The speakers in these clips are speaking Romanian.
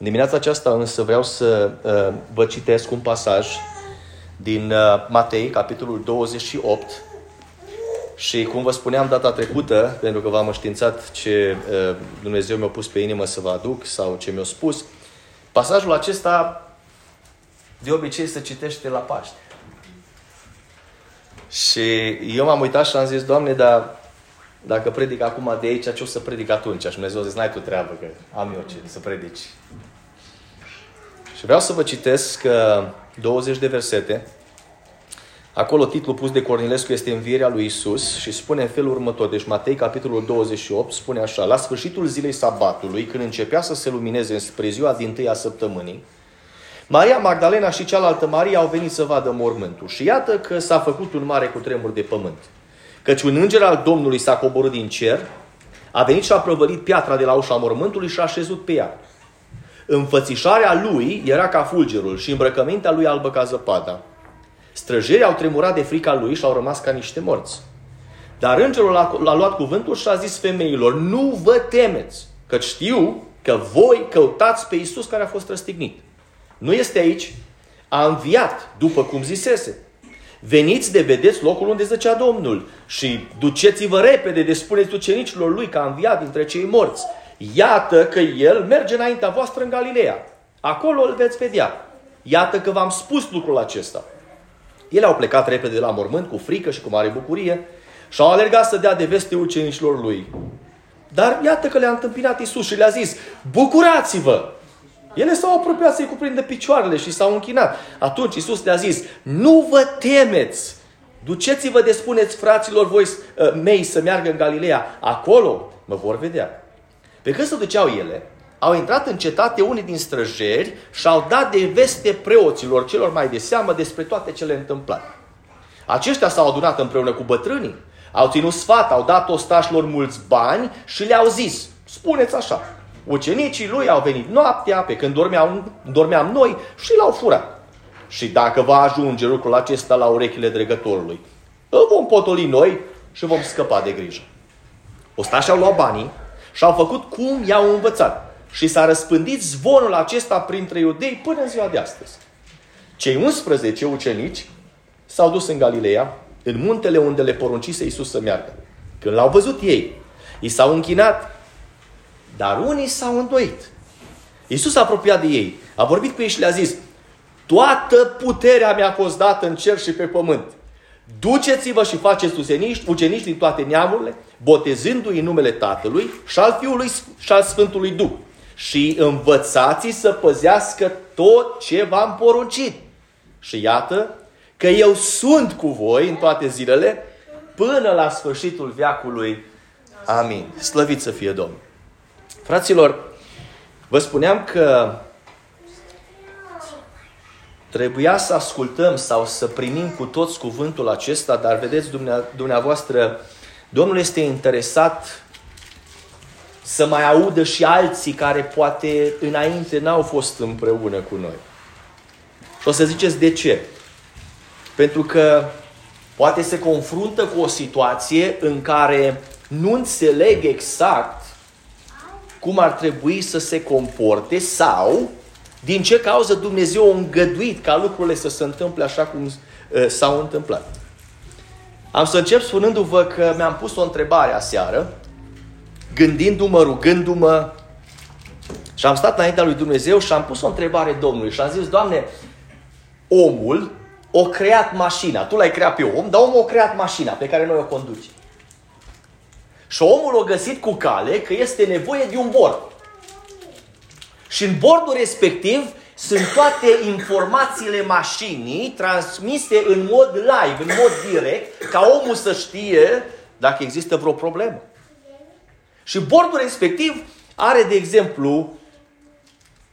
În dimineața aceasta însă vreau să uh, vă citesc un pasaj din uh, Matei, capitolul 28, și cum vă spuneam data trecută, pentru că v-am înștiințat ce uh, Dumnezeu mi-a pus pe inimă să vă aduc sau ce mi-a spus, pasajul acesta de obicei se citește la Paște. Și eu m-am uitat și am zis, Doamne, dar dacă predic acum de aici, ce o să predic atunci? Și Dumnezeu a zis, n-ai tu treabă, că am eu ce să predici. Și vreau să vă citesc uh, 20 de versete. Acolo titlul pus de Cornilescu este Învierea lui Isus și spune în felul următor. Deci Matei, capitolul 28, spune așa. La sfârșitul zilei sabatului, când începea să se lumineze spre ziua din tâia săptămânii, Maria Magdalena și cealaltă Maria au venit să vadă mormântul. Și iată că s-a făcut un mare cutremur de pământ. Căci un înger al Domnului s-a coborât din cer, a venit și a prăvălit piatra de la ușa mormântului și a șezut pe ea. Înfățișarea lui era ca fulgerul și îmbrăcămintea lui albă ca zăpada. Străjerii au tremurat de frica lui și au rămas ca niște morți. Dar îngerul a luat cuvântul și a zis femeilor, nu vă temeți, că știu că voi căutați pe Isus care a fost răstignit. Nu este aici, a înviat, după cum zisese. Veniți de vedeți locul unde zăcea Domnul și duceți-vă repede de spuneți ucenicilor lui că a înviat dintre cei morți. Iată că el merge înaintea voastră în Galileea. Acolo îl veți vedea. Iată că v-am spus lucrul acesta. Ele au plecat repede de la mormânt cu frică și cu mare bucurie și au alergat să dea de veste ucenicilor lui. Dar iată că le-a întâmpinat Isus și le-a zis, bucurați-vă! Ele s-au apropiat să-i cuprindă picioarele și s-au închinat. Atunci Isus le-a zis, nu vă temeți! Duceți-vă de spuneți fraților voi uh, mei să meargă în Galileea. Acolo mă vor vedea. Pe când se duceau ele, au intrat în cetate unii din străjeri și au dat de veste preoților celor mai de seamă despre toate cele întâmplate. Aceștia s-au adunat împreună cu bătrânii, au ținut sfat, au dat ostașilor mulți bani și le-au zis, spuneți așa, ucenicii lui au venit noaptea, pe când dormeau, dormeam noi și l-au furat. Și dacă va ajunge lucrul acesta la urechile dregătorului, îl vom potoli noi și vom scăpa de grijă. Ostașii au luat banii și au făcut cum i-au învățat. Și s-a răspândit zvonul acesta printre iudei până în ziua de astăzi. Cei 11 ucenici s-au dus în Galileea, în muntele unde le poruncise Iisus să meargă. Când l-au văzut ei, i s-au închinat, dar unii s-au îndoit. Iisus a apropiat de ei, a vorbit cu ei și le-a zis, Toată puterea mi-a fost dată în cer și pe pământ. Duceți-vă și faceți ucenici, ucenici din toate neamurile, botezându-i în numele Tatălui și al Fiului și al Sfântului Duh și învățați să păzească tot ce v-am poruncit. Și iată că eu sunt cu voi în toate zilele până la sfârșitul veacului. Amin. Slăvit să fie Domnul. Fraților, vă spuneam că trebuia să ascultăm sau să primim cu toți cuvântul acesta, dar vedeți dumneavoastră, Domnul este interesat să mai audă și alții care poate înainte n-au fost împreună cu noi. Și o să ziceți de ce? Pentru că poate se confruntă cu o situație în care nu înțeleg exact cum ar trebui să se comporte sau din ce cauză Dumnezeu a îngăduit ca lucrurile să se întâmple așa cum uh, s-au întâmplat. Am să încep spunându-vă că mi-am pus o întrebare aseară gândindu-mă, rugându-mă și am stat înaintea lui Dumnezeu și am pus o întrebare Domnului și am zis, Doamne, omul o creat mașina. Tu l-ai creat pe om, dar omul a creat mașina pe care noi o conducem. Și omul a găsit cu cale că este nevoie de un bord. Și în bordul respectiv sunt toate informațiile mașinii transmise în mod live, în mod direct, ca omul să știe dacă există vreo problemă. Și bordul respectiv are, de exemplu,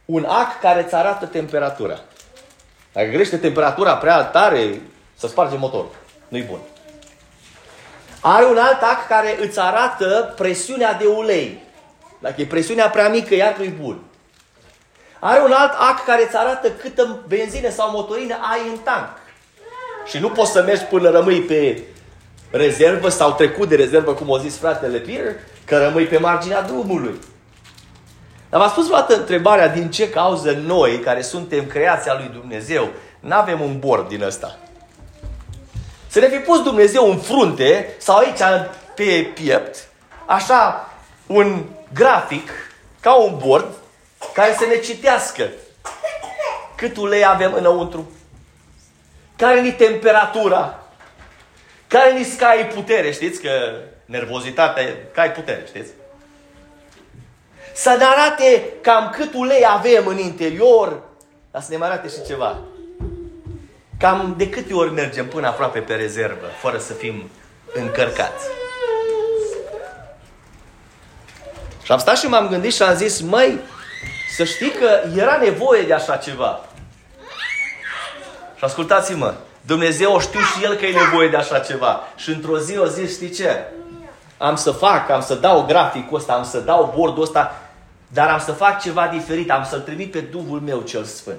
un ac care îți arată temperatura. Dacă grește temperatura prea tare, să sparge motorul. Nu-i bun. Are un alt ac care îți arată presiunea de ulei. Dacă e presiunea prea mică, iar nu-i bun. Are un alt ac care îți arată câtă benzină sau motorină ai în tank. Și nu poți să mergi până rămâi pe rezervă sau trecut de rezervă, cum o zis fratele Peter, că rămâi pe marginea drumului. Dar v-a spus vreodată întrebarea din ce cauză noi, care suntem creația lui Dumnezeu, nu avem un bord din ăsta. Să ne fi pus Dumnezeu în frunte sau aici pe piept, așa un grafic, ca un bord, care să ne citească cât ulei avem înăuntru, care ni temperatura, care ni scai putere, știți că nervozitatea, cai putere, știți? Să ne arate cam cât ulei avem în interior, dar să ne mai arate și ceva. Cam de câte ori mergem până aproape pe rezervă, fără să fim încărcați. Și am stat și m-am gândit și am zis, măi, să știi că era nevoie de așa ceva. Și ascultați-mă, Dumnezeu știu și El că e nevoie de așa ceva. Și într-o zi o zi, știi ce? Am să fac, am să dau graficul ăsta, am să dau bordul ăsta, dar am să fac ceva diferit, am să-L trimit pe Duhul meu cel Sfânt.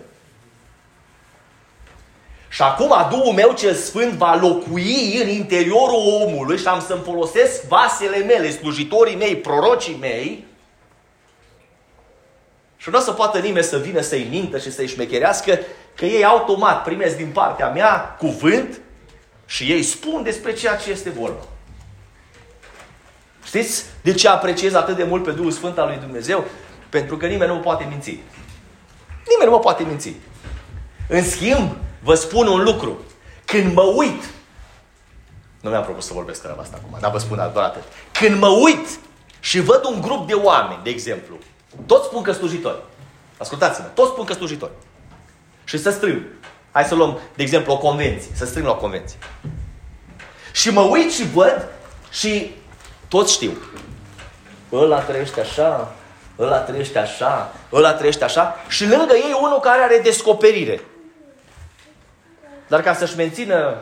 Și acum Duhul meu cel Sfânt va locui în interiorul omului și am să-mi folosesc vasele mele, slujitorii mei, prorocii mei, și nu o să poată nimeni să vină să-i mintă și să-i șmecherească, că ei automat primesc din partea mea cuvânt și ei spun despre ceea ce este vorba. Știți de ce apreciez atât de mult pe Duhul Sfânt al lui Dumnezeu? Pentru că nimeni nu mă poate minți. Nimeni nu mă poate minți. În schimb, vă spun un lucru. Când mă uit, nu mi-am propus să vorbesc la asta acum, dar vă spun doar atât. Când mă uit și văd un grup de oameni, de exemplu, toți spun că slujitori. Ascultați-mă, toți spun că slujitori. Și să strâng. Hai să luăm, de exemplu, o convenție. Să strâng la o convenție. Și mă uit și văd și toți știu. Ăla trăiește așa, ăla trăiește așa, ăla trăiește așa și lângă ei unul care are descoperire. Dar ca să-și mențină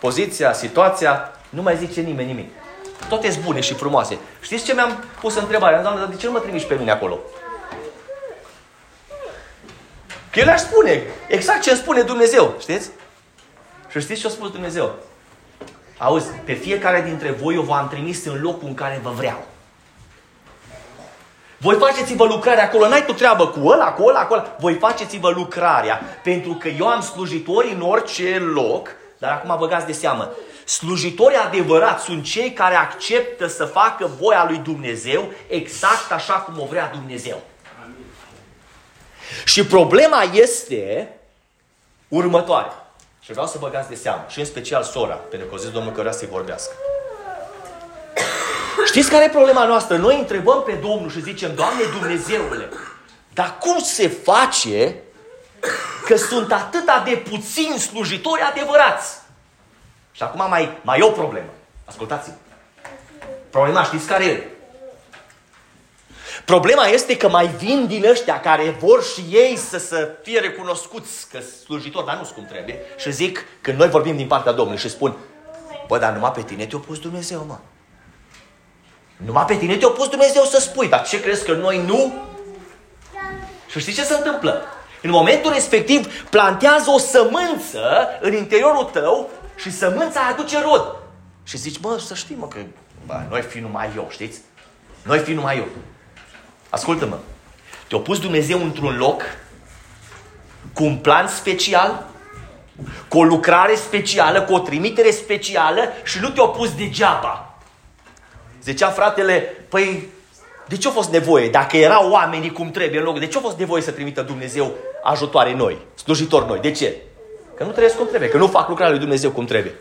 poziția, situația, nu mai zice nimeni nimic. Toate sunt bune și frumoase. Știți ce mi-am pus întrebarea? Doamne, dar de ce nu mă trimiși pe mine acolo? Că el aș spune exact ce îmi spune Dumnezeu, știți? Și știți ce a spus Dumnezeu? Auzi, pe fiecare dintre voi o v-am trimis în locul în care vă vreau. Voi faceți-vă lucrarea acolo, n-ai tu treabă cu ăla, cu ăla, cu ăla. Voi faceți-vă lucrarea, pentru că eu am slujitori în orice loc, dar acum băgați de seamă. Slujitorii adevărați sunt cei care acceptă să facă voia lui Dumnezeu exact așa cum o vrea Dumnezeu. Amin. Și problema este următoare. Și vreau să băgați de seamă, și în special sora, pentru că o zis Domnul că vrea să-i vorbească. Știți care e problema noastră? Noi întrebăm pe Domnul și zicem, Doamne Dumnezeule, dar cum se face că sunt atâta de puțini slujitori adevărați? Și acum mai, mai e o problemă. Ascultați-mă. Problema știți care e? Problema este că mai vin din ăștia care vor și ei să, să fie recunoscuți că slujitor, dar nu cum trebuie. Și zic, când noi vorbim din partea Domnului și spun, bă, dar numai pe tine te-a pus Dumnezeu, mă. Numai pe tine te-a pus Dumnezeu să spui, dar ce crezi că noi nu? Și știi ce se întâmplă? În momentul respectiv plantează o sămânță în interiorul tău și sămânța aduce rod. Și zici, mă, să știi, mă, că bă, noi fi numai eu, știți? Noi fi numai eu. Ascultă-mă. Te-a pus Dumnezeu într-un loc cu un plan special, cu o lucrare specială, cu o trimitere specială și nu te-a pus degeaba. Zicea fratele, păi de ce a fost nevoie? Dacă erau oamenii cum trebuie în loc, de ce a fost nevoie să trimită Dumnezeu ajutoare noi, slujitori noi? De ce? Că nu trăiesc cum trebuie, că nu fac lucrarea lui Dumnezeu cum trebuie.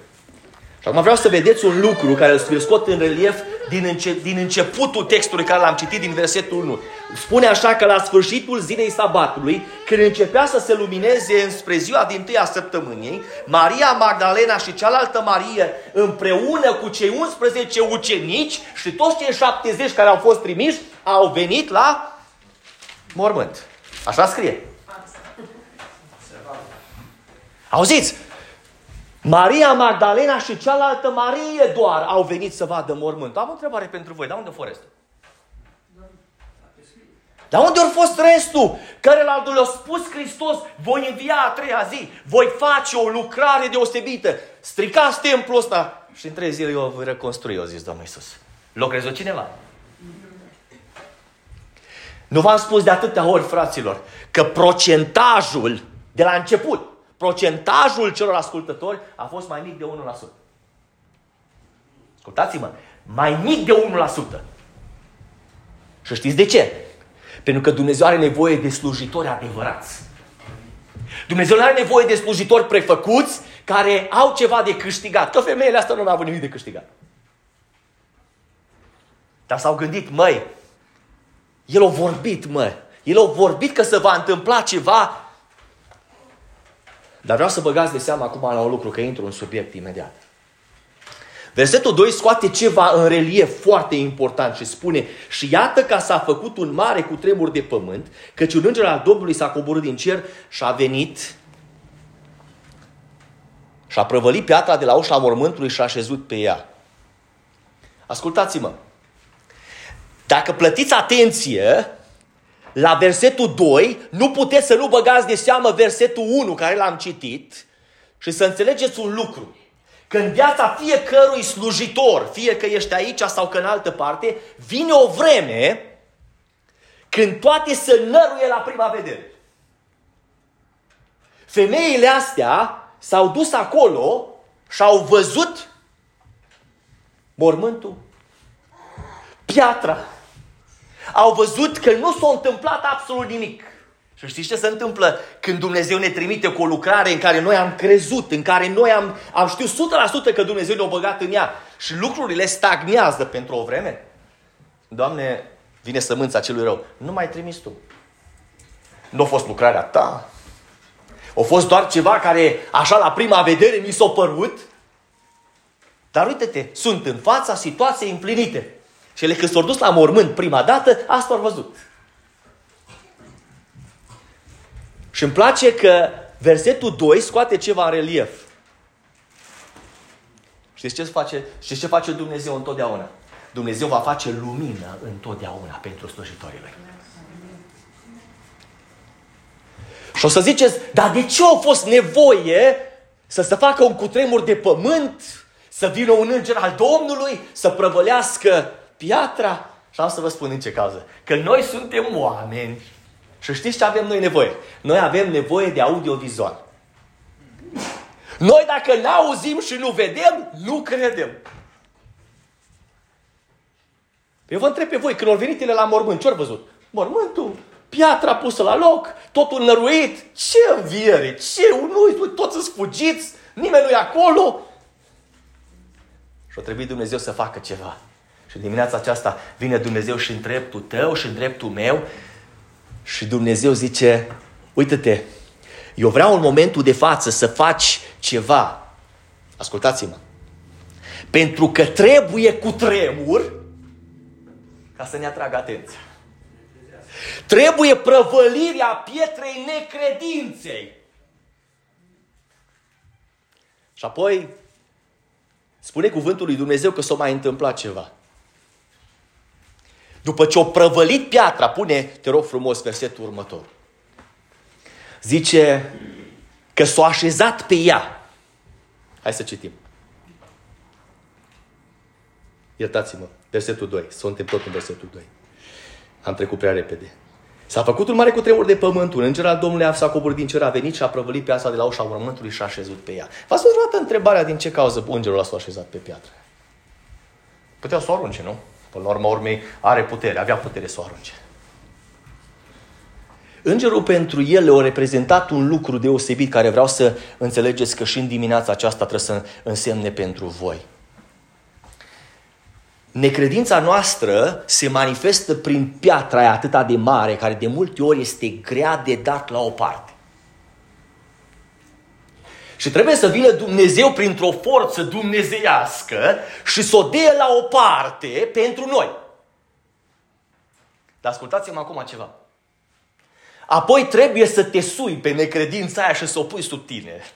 Și acum vreau să vedeți un lucru care îl scot în relief din, înce- din începutul textului care l-am citit din versetul 1. Spune așa că la sfârșitul zilei sabatului, când începea să se lumineze înspre ziua din tâia săptămânii, Maria Magdalena și cealaltă Marie, împreună cu cei 11 ucenici și toți cei 70 care au fost trimiși, au venit la mormânt. Așa scrie. Auziți? Maria Magdalena și cealaltă Marie doar au venit să vadă mormântul. Am o întrebare pentru voi. Dar unde a fost restul? Dar unde a fost restul? Care la le-a spus Hristos, voi învia a treia zi, voi face o lucrare deosebită. Stricați templul ăsta și în trei zile eu voi reconstrui, a zis Domnul Iisus. L-a crezut cineva? Nu v-am spus de atâtea ori, fraților, că procentajul de la început, procentajul celor ascultători a fost mai mic de 1%. Ascultați-mă, mai mic de 1%. Și știți de ce? Pentru că Dumnezeu are nevoie de slujitori adevărați. Dumnezeu nu are nevoie de slujitori prefăcuți care au ceva de câștigat. Că femeile astea nu au avut nimic de câștigat. Dar s-au gândit, măi, el a vorbit, mă. El a vorbit că se va întâmpla ceva. Dar vreau să băgați de seama acum la un lucru, că intru în subiect imediat. Versetul 2 scoate ceva în relief foarte important și spune Și iată că s-a făcut un mare cutremur de pământ, căci un înger al Domnului s-a coborât din cer și a venit și a prăvălit piatra de la ușa mormântului și a așezut pe ea. Ascultați-mă. Dacă plătiți atenție la versetul 2, nu puteți să nu băgați de seamă versetul 1 care l-am citit și să înțelegeți un lucru. Că în viața fiecărui slujitor, fie că ești aici sau că în altă parte, vine o vreme când toate să năruie la prima vedere. Femeile astea s-au dus acolo și au văzut mormântul, piatra. Au văzut că nu s-a întâmplat absolut nimic. Și știți ce se întâmplă când Dumnezeu ne trimite cu o lucrare în care noi am crezut, în care noi am, am știut 100% că Dumnezeu ne-a băgat în ea și lucrurile stagnează pentru o vreme? Doamne, vine sămânța celui rău. Nu mai trimis tu. Nu a fost lucrarea ta. A fost doar ceva care, așa la prima vedere, mi s-a părut. Dar uite-te, sunt în fața situației împlinite. Și ele când s-au dus la mormânt prima dată, asta au văzut. Și îmi place că versetul 2 scoate ceva în relief. Știți ce face, știți ce face Dumnezeu întotdeauna? Dumnezeu va face lumină întotdeauna pentru slujitorii lui. Și o să ziceți, dar de ce a fost nevoie să se facă un cutremur de pământ, să vină un înger al Domnului, să prăvălească piatra? Și am să vă spun în ce cauză. Că noi suntem oameni și știți ce avem noi nevoie? Noi avem nevoie de audiovizual. Noi dacă nu auzim și nu vedem, nu credem. Eu vă întreb pe voi, când au venit ele la mormânt, ce au văzut? Mormântul, piatra pusă la loc, totul năruit. Ce înviere, ce nu, toți sunt fugiți, nimeni nu e acolo. Și a trebuit Dumnezeu să facă ceva. Și dimineața aceasta vine Dumnezeu și în dreptul tău și în dreptul meu și Dumnezeu zice, uite-te, eu vreau în momentul de față să faci ceva. Ascultați-mă. Pentru că trebuie cu tremur ca să ne atragă atenția. Trebuie prăvălirea pietrei necredinței. Și apoi spune cuvântul lui Dumnezeu că s-a mai întâmplat ceva. După ce o prăvălit piatra, pune, te rog frumos, versetul următor. Zice că s-a așezat pe ea. Hai să citim. Iertați-mă, versetul 2. Suntem tot în versetul 2. Am trecut prea repede. S-a făcut un mare cutremur de pământ, un înger al Domnului s-a coborât din cer, a venit și a prăvălit pe asta de la ușa mormântului și a așezut pe ea. V-ați spus întrebarea din ce cauză îngerul s-a așezat pe piatră? Puteau să o arunce, nu? Până la urmă urmei are putere, avea putere să o arunce. Îngerul pentru el le-a reprezentat un lucru deosebit care vreau să înțelegeți că și în dimineața aceasta trebuie să însemne pentru voi. Necredința noastră se manifestă prin piatra aia atâta de mare, care de multe ori este grea de dat la o parte. Și trebuie să vină Dumnezeu printr-o forță dumnezeiască și să o dea la o parte pentru noi. Dar ascultați-mă acum ceva. Apoi trebuie să te sui pe necredința aia și să o pui sub tine.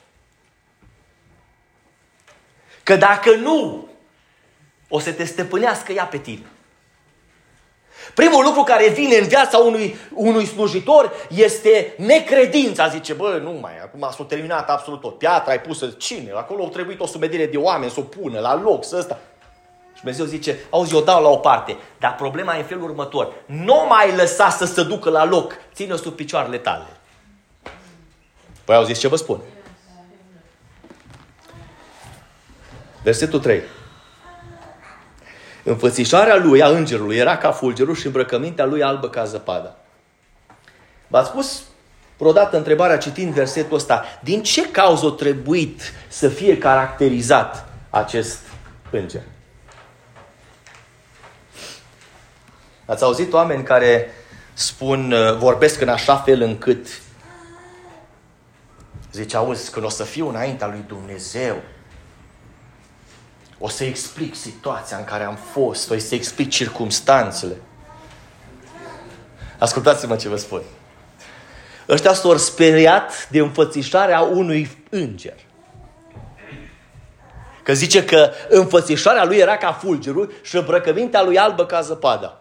Că dacă nu, o să te stăpânească ea pe tine. Primul lucru care vine în viața unui, unui slujitor este necredința. Zice, bă, nu mai, acum s-a terminat absolut tot. Piatra ai pusă cine? Acolo au trebuit o sumedire de oameni să o pună la loc, să ăsta. Și Dumnezeu zice, auzi, eu dau la o parte, dar problema e în felul următor. Nu mai lăsa să se ducă la loc, ține-o sub picioarele tale. Păi auziți ce vă spun? Versetul 3. Înfățișarea lui, a îngerului, era ca fulgerul și îmbrăcămintea lui albă ca zăpada. V-ați spus vreodată întrebarea citind versetul ăsta, din ce cauză a trebuit să fie caracterizat acest înger? Ați auzit oameni care spun, uh, vorbesc în așa fel încât zice, auzi, când o să fiu înaintea lui Dumnezeu, o să explic situația în care am fost, o să explic circumstanțele. Ascultați-mă ce vă spun. Ăștia s-au speriat de înfățișarea unui înger. Că zice că înfățișarea lui era ca fulgerul și îmbrăcămintea lui albă ca zăpada.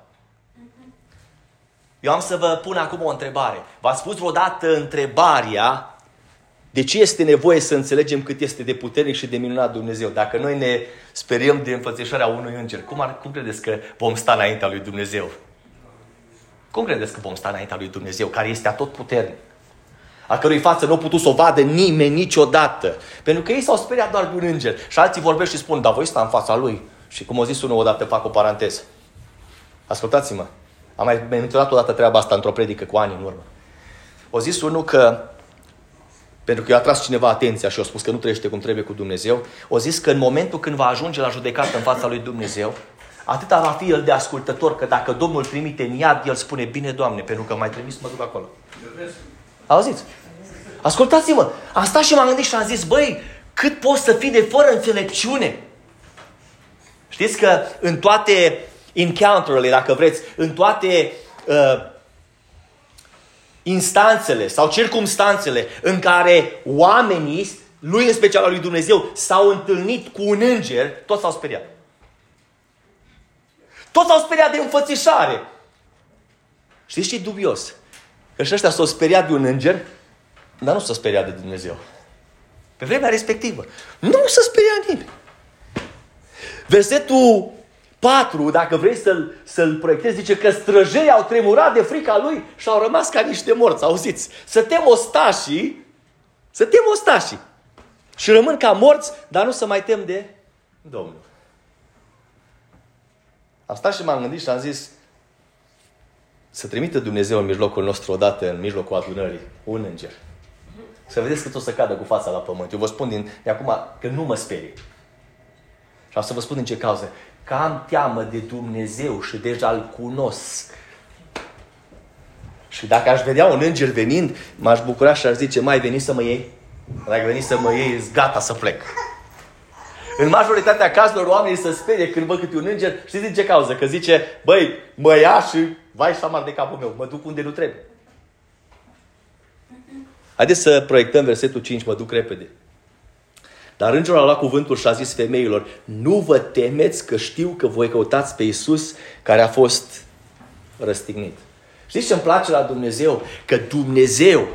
Eu am să vă pun acum o întrebare. V-ați spus vreodată întrebarea de ce este nevoie să înțelegem cât este de puternic și de minunat Dumnezeu? Dacă noi ne speriem de înfățișarea unui înger, cum, ar, cum credeți că vom sta înaintea lui Dumnezeu? Cum credeți că vom sta înaintea lui Dumnezeu, care este atot puternic? A cărui față nu a putut să o vadă nimeni niciodată. Pentru că ei s-au speriat doar de un înger. Și alții vorbesc și spun, da, voi sta în fața lui. Și cum o zis unul odată, fac o paranteză. Ascultați-mă. Am mai menționat odată treaba asta într-o predică cu ani în urmă. O zis unul că, pentru că i-a tras cineva atenția și a spus că nu trăiește cum trebuie cu Dumnezeu, o zis că în momentul când va ajunge la judecată în fața lui Dumnezeu, atâta va fi el de ascultător că dacă Domnul trimite în iad, el spune, bine, Doamne, pentru că mai trimis să mă duc acolo. Auziți? Ascultați-mă, am stat și m-am gândit și am zis, băi, cât poți să fii de fără înțelepciune? Știți că în toate encounter dacă vreți, în toate uh, instanțele sau circumstanțele în care oamenii, lui în special al lui Dumnezeu, s-au întâlnit cu un înger, toți s-au speriat. Toți s-au speriat de înfățișare. Știți ce e dubios? Că și ăștia s-au speriat de un înger, dar nu s-au speriat de Dumnezeu. Pe vremea respectivă. Nu s-a speriat nimeni. Versetul 4, dacă vrei să-l, să-l proiectezi, zice că străjei au tremurat de frica lui și au rămas ca niște morți. Auziți? Să tem ostașii, să tem ostașii. Și rămân ca morți, dar nu să mai tem de Domnul. Am stat și m-am gândit și am zis să trimită Dumnezeu în mijlocul nostru odată, în mijlocul adunării, un înger. Să vedeți cât o să cadă cu fața la pământ. Eu vă spun din, de acum că nu mă sperie. Și am să vă spun din ce cauză că am teamă de Dumnezeu și deja îl cunosc. Și dacă aș vedea un înger venind, m-aș bucura și aș zice, mai veni să mă iei? Dacă veni să mă iei, gata să plec. În majoritatea cazurilor, oamenii se sperie când văd câte un înger. Știți din ce cauză? Că zice, băi, mă ia și vai șamar de capul meu, mă duc unde nu trebuie. Haideți să proiectăm versetul 5, mă duc repede. Dar îngerul a luat cuvântul și a zis femeilor, nu vă temeți că știu că voi căutați pe Iisus care a fost răstignit. Știți ce îmi place la Dumnezeu? Că Dumnezeu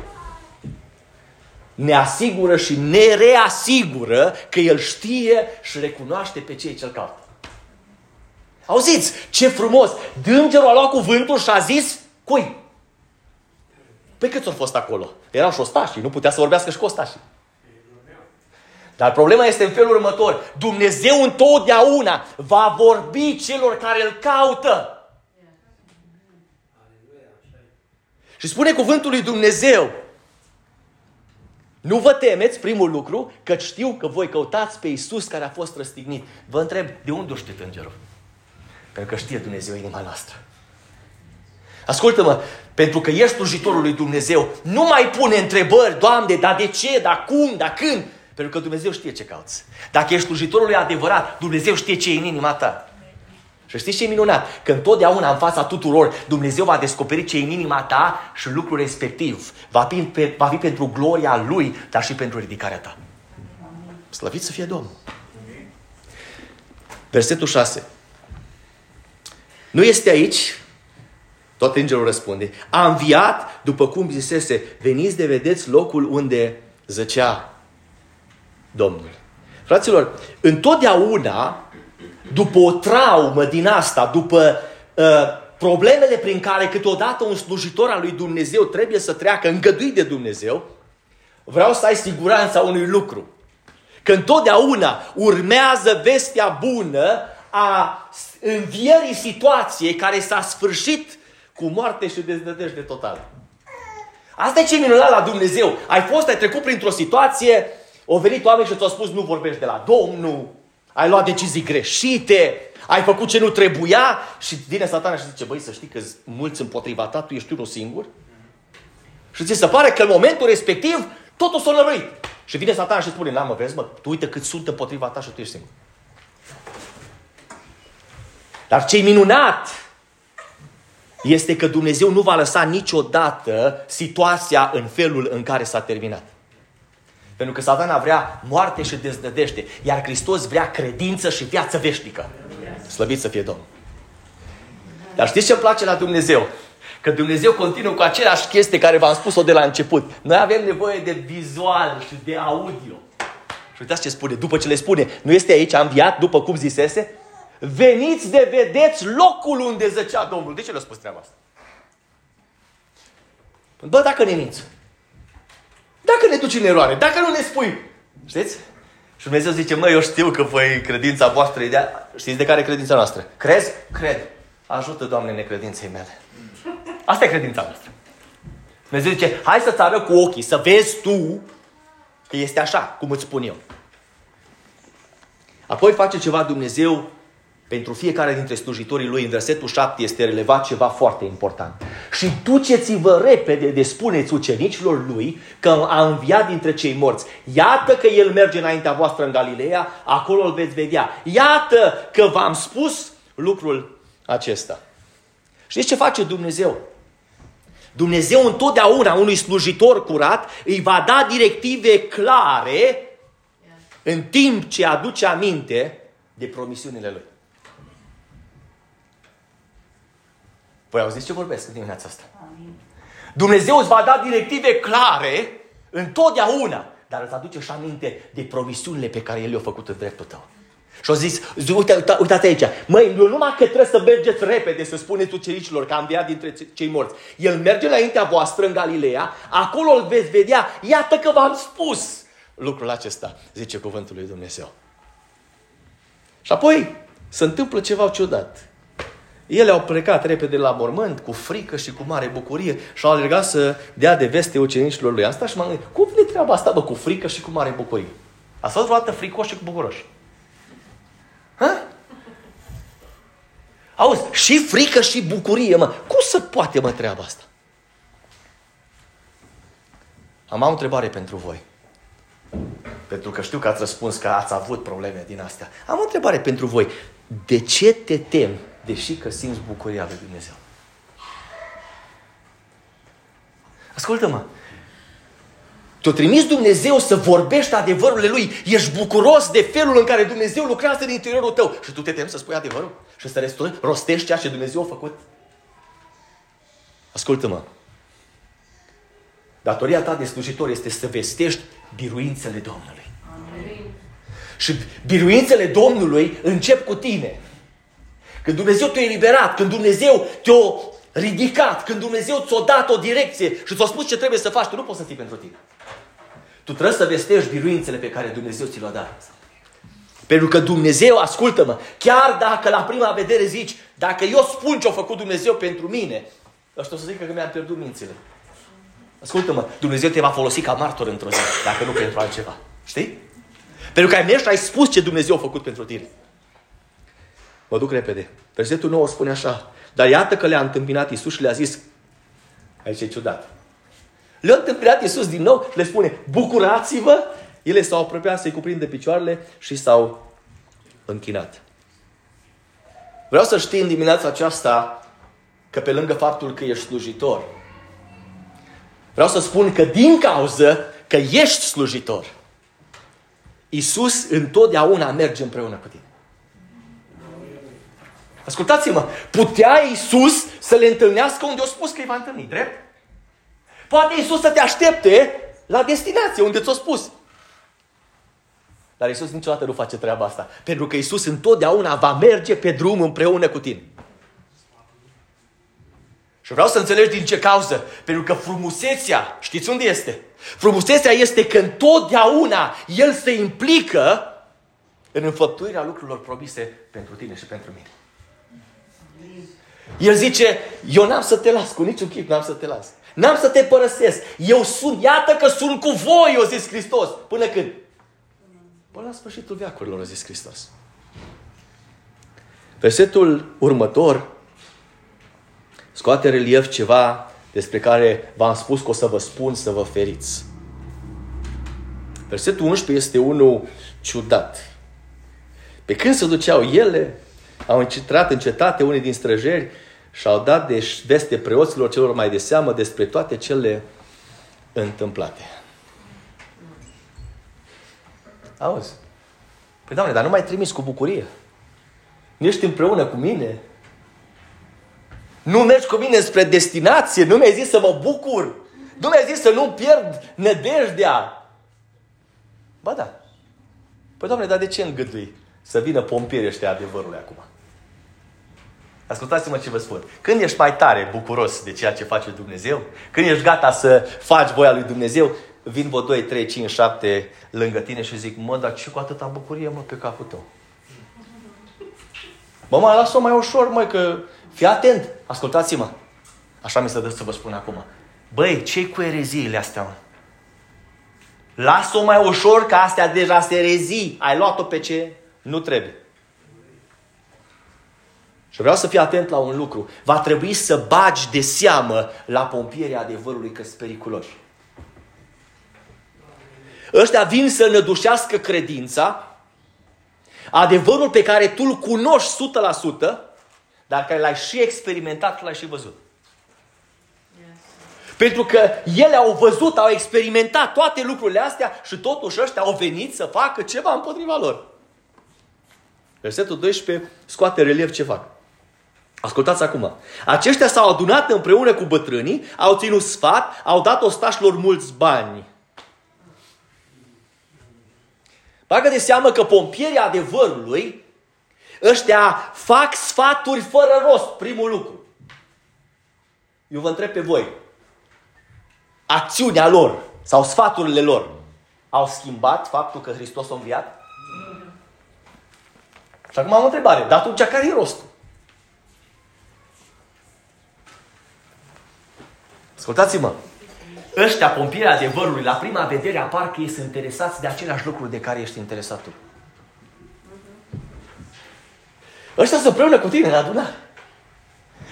ne asigură și ne reasigură că El știe și recunoaște pe cei ce-L caută. Auziți, ce frumos! Dângerul a luat cuvântul și a zis, cui? Pe câți au fost acolo? Erau și ostașii, nu putea să vorbească și cu ostașii. Dar problema este în felul următor. Dumnezeu întotdeauna va vorbi celor care îl caută. Și spune cuvântul lui Dumnezeu. Nu vă temeți, primul lucru, că știu că voi căutați pe Isus care a fost răstignit. Vă întreb, de unde o știți îngerul? Pentru că știe Dumnezeu inima noastră. Ascultă-mă, pentru că ești slujitorul lui Dumnezeu, nu mai pune întrebări, Doamne, dar de ce, dar cum, dar când? Pentru că Dumnezeu știe ce cauți. Dacă ești slujitorul lui adevărat, Dumnezeu știe ce e în inima ta. Și știți ce e minunat? Că întotdeauna în fața tuturor Dumnezeu va descoperi ce e în inima ta și lucrul respectiv va fi, pe, va fi pentru gloria Lui, dar și pentru ridicarea ta. Slăvit să fie Domnul. Versetul 6. Nu este aici, tot îngerul răspunde, a înviat după cum zisese, veniți de vedeți locul unde zăcea Domnul. Fraților, întotdeauna după o traumă din asta, după uh, problemele prin care câteodată un slujitor al lui Dumnezeu trebuie să treacă, îngăduit de Dumnezeu, vreau să ai siguranța unui lucru. Că întotdeauna urmează vestea bună a învierii situației care s-a sfârșit cu moarte și deznădejde totală. Asta e ce minunat la Dumnezeu. Ai fost, ai trecut printr-o situație, au venit oameni și ți-au spus nu vorbești de la Domnul, ai luat decizii greșite, ai făcut ce nu trebuia și vine satana și zice, băi, să știi că mulți împotriva ta, tu ești unul singur. Și ți se pare că în momentul respectiv totul s-a lăruit. Și vine satana și spune, na mă, vezi mă, tu uite cât sunt împotriva ta și tu ești singur. Dar ce minunat este că Dumnezeu nu va lăsa niciodată situația în felul în care s-a terminat. Pentru că satana vrea moarte și deznădește, iar Hristos vrea credință și viață veșnică. Slăvit să fie Domnul. Dar știți ce îmi place la Dumnezeu? Că Dumnezeu continuă cu aceleași chestii care v-am spus-o de la început. Noi avem nevoie de vizual și de audio. Și uitați ce spune. După ce le spune, nu este aici, a înviat, după cum zisese, veniți de vedeți locul unde zăcea Domnul. De ce le-a spus treaba asta? Bă, dacă ne minți, dacă ne duci în eroare, dacă nu ne spui, știți? Și Dumnezeu zice, mă, eu știu că voi credința voastră e de Știți de care e credința noastră? Crezi? Cred. Ajută, Doamne, necredinței mele. Asta e credința noastră. Dumnezeu zice, hai să-ți arăt cu ochii, să vezi tu că este așa, cum îți spun eu. Apoi face ceva Dumnezeu pentru fiecare dintre slujitorii lui, în versetul 7 este relevat ceva foarte important. Și duceți-vă repede de spuneți ucenicilor lui că a înviat dintre cei morți. Iată că el merge înaintea voastră în Galileea, acolo îl veți vedea. Iată că v-am spus lucrul acesta. Știți ce face Dumnezeu? Dumnezeu întotdeauna unui slujitor curat îi va da directive clare în timp ce aduce aminte de promisiunile lui. Voi auziți ce vorbesc în dimineața asta? Amin. Dumnezeu îți va da directive clare întotdeauna, dar îți aduce și aminte de promisiunile pe care El le-a făcut în dreptul tău. Și au zis, uite, uite, uitați aici, măi, nu numai că trebuie să mergeți repede să spuneți ucenicilor că am înviat dintre cei morți. El merge înaintea voastră în Galileea, acolo îl veți vedea, iată că v-am spus lucrul acesta, zice cuvântul lui Dumnezeu. Și apoi se întâmplă ceva ciudat. Ele au plecat repede la mormânt, cu frică și cu mare bucurie și au alergat să dea de veste ucenicilor lui. Am stat și m-am gândit, cum vine treaba asta, bă, cu frică și cu mare bucurie? Ați fost vreodată fricoși și cu bucuroși? Ha? Auzi, și frică și bucurie, mă. Cum se poate, mă, treaba asta? Am o întrebare pentru voi. Pentru că știu că ați răspuns că ați avut probleme din astea. Am o întrebare pentru voi. De ce te temi deși că simți bucuria lui Dumnezeu. Ascultă-mă! Te-a trimis Dumnezeu să vorbești adevărurile Lui. Ești bucuros de felul în care Dumnezeu lucrează în interiorul tău. Și tu te temi să spui adevărul? Și să rostești ceea ce Dumnezeu a făcut? Ascultă-mă! Datoria ta de slujitor este să vestești biruințele Domnului. Amin. Și biruințele Domnului încep cu tine. Când Dumnezeu te-a eliberat, când Dumnezeu te-a ridicat, când Dumnezeu ți-a dat o direcție și ți-a spus ce trebuie să faci, tu nu poți să fii pentru tine. Tu trebuie să vestești biruințele pe care Dumnezeu ți le-a dat. Pentru că Dumnezeu, ascultă-mă, chiar dacă la prima vedere zici, dacă eu spun ce a făcut Dumnezeu pentru mine, ăștia o să zică că mi-am pierdut mințile. Ascultă-mă, Dumnezeu te va folosi ca martor într-o zi, dacă nu pentru altceva. Știi? Pentru că ai mers ai spus ce Dumnezeu a făcut pentru tine. Mă duc repede. Versetul 9 spune așa. Dar iată că le-a întâmpinat Isus și le-a zis, aici e ciudat. Le-a întâmpinat Isus din nou și le spune, bucurați-vă! Ele s-au apropiat să-i cuprindă picioarele și s-au închinat. Vreau să știi în dimineața aceasta că pe lângă faptul că ești slujitor, vreau să spun că din cauză că ești slujitor, Isus întotdeauna merge împreună cu tine. Ascultați-mă, putea Iisus să le întâlnească unde a spus că îi va întâlni, drept? Poate Iisus să te aștepte la destinație unde ți-a spus. Dar Isus niciodată nu face treaba asta. Pentru că Isus întotdeauna va merge pe drum împreună cu tine. Și vreau să înțelegi din ce cauză. Pentru că frumusețea, știți unde este? Frumusețea este că întotdeauna El se implică în înfăptuirea lucrurilor promise pentru tine și pentru mine. El zice, eu n-am să te las, cu niciun chip n-am să te las. N-am să te părăsesc. Eu sunt, iată că sunt cu voi, o zis Hristos. Până când? Până la sfârșitul veacurilor, a zis Hristos. Versetul următor scoate relief ceva despre care v-am spus că o să vă spun să vă feriți. Versetul 11 este unul ciudat. Pe când se duceau ele, au încetrat în cetate unii din străjeri și au dat de veste preoților celor mai de seamă despre toate cele întâmplate. Auzi? Păi, Doamne, dar nu mai trimis cu bucurie. Nu ești împreună cu mine. Nu mergi cu mine spre destinație. Nu mi-ai zis să mă bucur. Nu mi-ai zis să nu pierd nădejdea. Ba da. Păi, Doamne, dar de ce îngădui să vină pompierii ăștia adevărului acum? Ascultați-mă ce vă spun. Când ești mai tare bucuros de ceea ce face Dumnezeu, când ești gata să faci voia lui Dumnezeu, vin vă 2, 3, 5, 7 lângă tine și zic, mă, dar ce cu atâta bucurie, mă, pe capul tău? Mă, mai las-o mai ușor, măi, că fii atent. Ascultați-mă. Așa mi se dă să vă spun acum. Băi, ce cu ereziile astea, mă? Lasă-o mai ușor, că astea deja se erezii. Ai luat-o pe ce nu trebuie. Și vreau să fii atent la un lucru. Va trebui să bagi de seamă la pompierea adevărului că sunt periculoși. Ăștia vin să nădușească credința, adevărul pe care tu îl cunoști 100%, dar care l-ai și experimentat, l-ai și văzut. Pentru că ele au văzut, au experimentat toate lucrurile astea și totuși ăștia au venit să facă ceva împotriva lor. Versetul 12 scoate relief ce fac. Ascultați acum. Aceștia s-au adunat împreună cu bătrânii, au ținut sfat, au dat ostașilor mulți bani. Bagă de seamă că pompierii adevărului, ăștia fac sfaturi fără rost, primul lucru. Eu vă întreb pe voi, acțiunea lor sau sfaturile lor au schimbat faptul că Hristos a înviat? Și acum am o întrebare, dar atunci care e rostul? Ascultați-mă! Ăștia, pompieri adevărului, la prima vedere apar că ei sunt interesați de aceleași lucruri de care ești interesat tu. Ăștia sunt împreună cu tine la adunare.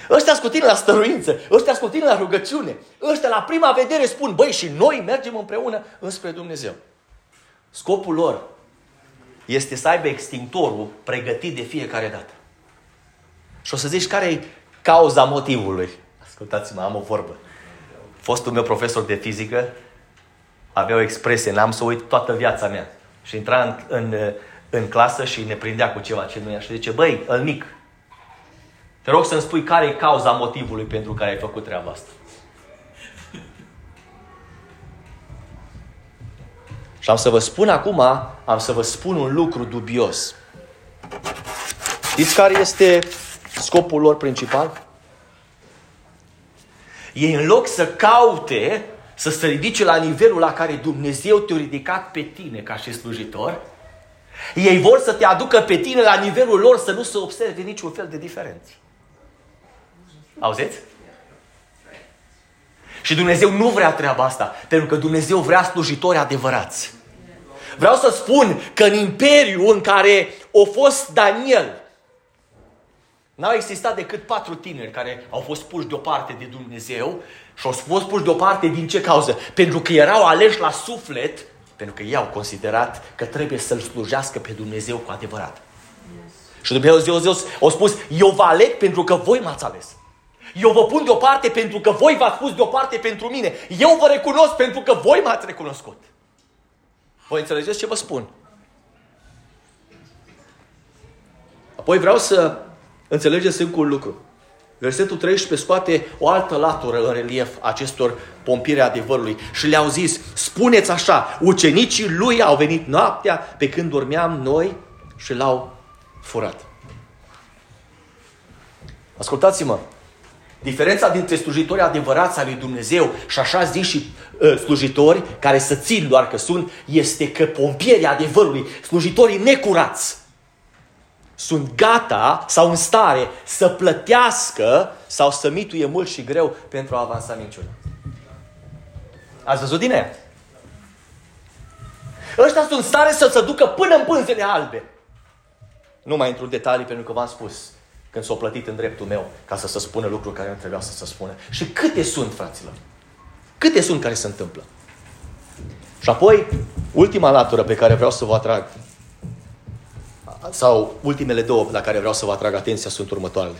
Ăștia sunt cu tine la stăruință. Ăștia sunt cu tine la rugăciune. Ăștia la prima vedere spun, băi, și noi mergem împreună înspre Dumnezeu. Scopul lor este să aibă extintorul pregătit de fiecare dată. Și o să zici care e cauza motivului. Ascultați-mă, am o vorbă fostul meu profesor de fizică avea o expresie, n-am să uit toată viața mea. Și intra în, în, în clasă și ne prindea cu ceva ce nu e. Și zice, băi, îl mic, te rog să-mi spui care e cauza motivului pentru care ai făcut treaba asta. Și am să vă spun acum, am să vă spun un lucru dubios. Știți care este scopul lor principal? Ei în loc să caute să se ridice la nivelul la care Dumnezeu te-a ridicat pe tine ca și slujitor, ei vor să te aducă pe tine la nivelul lor să nu se observe niciun fel de diferență. Auziți? Și Dumnezeu nu vrea treaba asta, pentru că Dumnezeu vrea slujitori adevărați. Vreau să spun că în imperiul în care a fost Daniel, N-au existat decât patru tineri care au fost puși deoparte de Dumnezeu și au fost puși deoparte din ce cauză? Pentru că erau aleși la suflet, pentru că ei au considerat că trebuie să-L slujească pe Dumnezeu cu adevărat. Yes. Și Dumnezeu Zeus a spus, eu vă aleg pentru că voi m-ați ales. Eu vă pun deoparte pentru că voi v-ați pus deoparte pentru mine. Eu vă recunosc pentru că voi m-ați recunoscut. Voi înțelegeți ce vă spun? Apoi vreau să Înțelegeți încă un lucru. Versetul 13 scoate o altă latură în relief acestor pompieri adevărului și le-au zis, spuneți așa, ucenicii lui au venit noaptea pe când dormeam noi și l-au furat. Ascultați-mă, diferența dintre slujitori adevărați al lui Dumnezeu și așa zis și uh, slujitori care să țin doar că sunt, este că pompierii adevărului, slujitorii necurați, sunt gata sau în stare să plătească sau să mituie mult și greu pentru a avansa minciuna. Ați văzut din ea? Ăștia sunt în stare să se ducă până în pânzele albe. Nu mai intru în detalii pentru că v-am spus când s-au plătit în dreptul meu ca să se spună lucruri care nu trebuia să se spună. Și câte sunt, fraților? Câte sunt care se întâmplă? Și apoi, ultima latură pe care vreau să vă atrag, sau ultimele două la care vreau să vă atrag atenția sunt următoarele.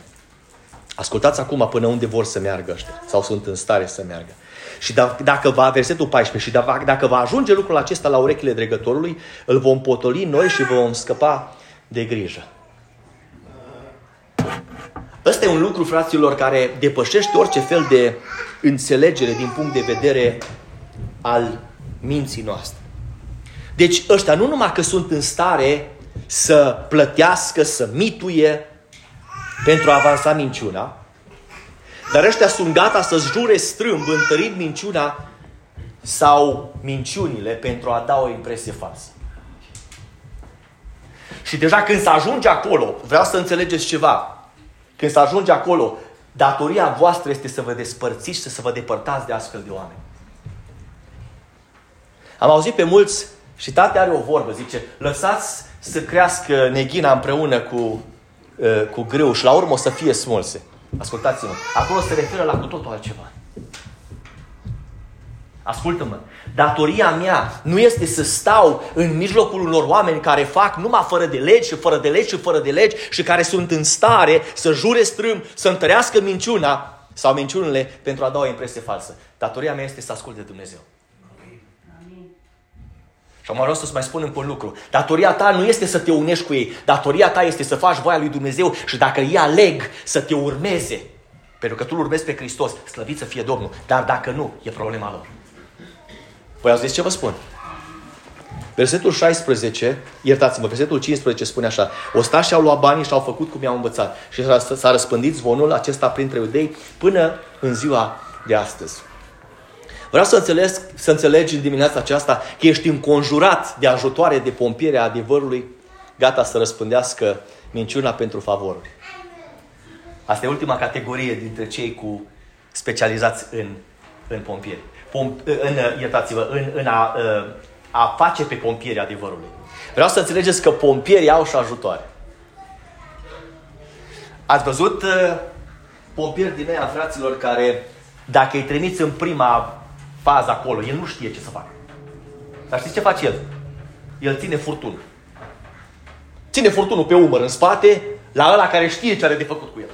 Ascultați acum până unde vor să meargă ăștia, sau sunt în stare să meargă. Și da, dacă va, versetul 14, și da, dacă va ajunge lucrul acesta la urechile dregătorului, îl vom potoli noi și vom scăpa de grijă. Ăsta e un lucru, fraților, care depășește orice fel de înțelegere din punct de vedere al minții noastre. Deci ăștia nu numai că sunt în stare să plătească, să mituie pentru a avansa minciuna, dar ăștia sunt gata să-ți jure strâmb, întărind minciuna sau minciunile pentru a da o impresie falsă. Și deja când se ajunge acolo, vreau să înțelegeți ceva. Când se ajunge acolo, datoria voastră este să vă despărțiți și să vă depărtați de astfel de oameni. Am auzit pe mulți și tate are o vorbă, zice, lăsați să crească neghina împreună cu, uh, cu grâu și la urmă o să fie smulse. Ascultați-mă, acolo se referă la cu totul altceva. Ascultă-mă, datoria mea nu este să stau în mijlocul unor oameni care fac numai fără de legi și fără de legi și fără de legi și care sunt în stare să jure strâm, să întărească minciuna sau minciunile pentru a da o impresie falsă. Datoria mea este să ascult de Dumnezeu. Și am vreau să-ți mai spun încă un lucru. Datoria ta nu este să te unești cu ei. Datoria ta este să faci voia lui Dumnezeu și dacă ei aleg să te urmeze, pentru că tu îl urmezi pe Hristos, slăvit să fie Domnul. Dar dacă nu, e problema lor. Voi ați ce vă spun? Versetul 16, iertați-mă, versetul 15 spune așa. Ostașii au luat banii și au făcut cum i-au învățat. Și s-a răspândit zvonul acesta printre iudei până în ziua de astăzi. Vreau să, înțeleg, să înțelegi în dimineața aceasta că ești înconjurat de ajutoare de pompiere a adevărului, gata să răspândească minciuna pentru favoruri. Asta e ultima categorie dintre cei cu specializați în, în pompieri. Pom, în, iertați-vă, în, în a, a face pe pompieri adevărului. Vreau să înțelegeți că pompierii au și ajutoare. Ați văzut pompieri din ea, fraților, care dacă îi trimiți în prima fază acolo, el nu știe ce să facă. Dar știți ce face el? El ține furtunul. Ține furtunul pe umăr în spate, la ăla care știe ce are de făcut cu el.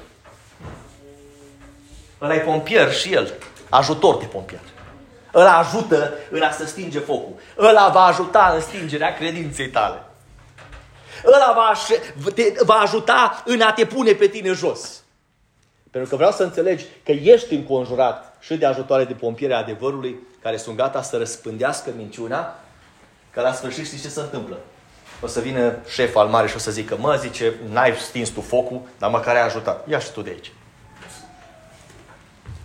Ăla e pompier și el, ajutor de pompier. Ăla ajută în a se stinge focul. Ăla va ajuta în stingerea credinței tale. Ăla va, te, va ajuta în a te pune pe tine jos. Pentru că vreau să înțelegi că ești înconjurat și de ajutoare de pompiere adevărului care sunt gata să răspândească minciuna, că la sfârșit știi ce se întâmplă? O să vină șeful al mare și o să zică, mă, zice, n-ai stins tu focul, dar măcar ai ajutat. Ia și tu de aici.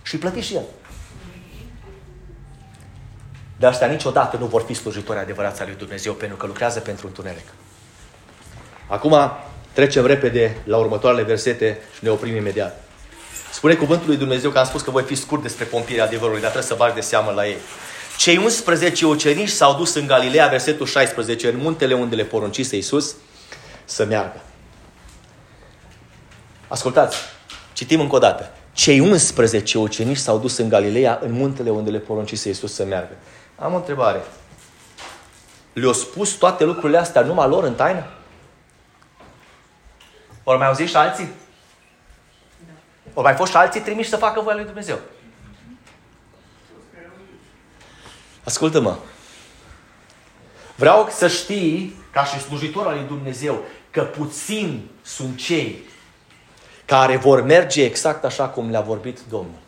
Și plăti și el. Dar ăștia niciodată nu vor fi slujitori adevărați al lui Dumnezeu pentru că lucrează pentru întuneric. Acum trecem repede la următoarele versete și ne oprim imediat. Spune cuvântul lui Dumnezeu că am spus că voi fi scurt despre pompirea adevărului, dar trebuie să bagi de seamă la ei. Cei 11 ucenici s-au dus în Galileea, versetul 16, în muntele unde le poruncise Iisus să meargă. Ascultați, citim încă o dată. Cei 11 ucenici s-au dus în Galileea, în muntele unde le poruncise Iisus să meargă. Am o întrebare. Le-au spus toate lucrurile astea numai lor în taină? Ori mai auzit și alții? Ori mai fost și alții trimiși să facă voia lui Dumnezeu. Ascultă-mă. Vreau să știi, ca și slujitor al lui Dumnezeu, că puțin sunt cei care vor merge exact așa cum le-a vorbit Domnul.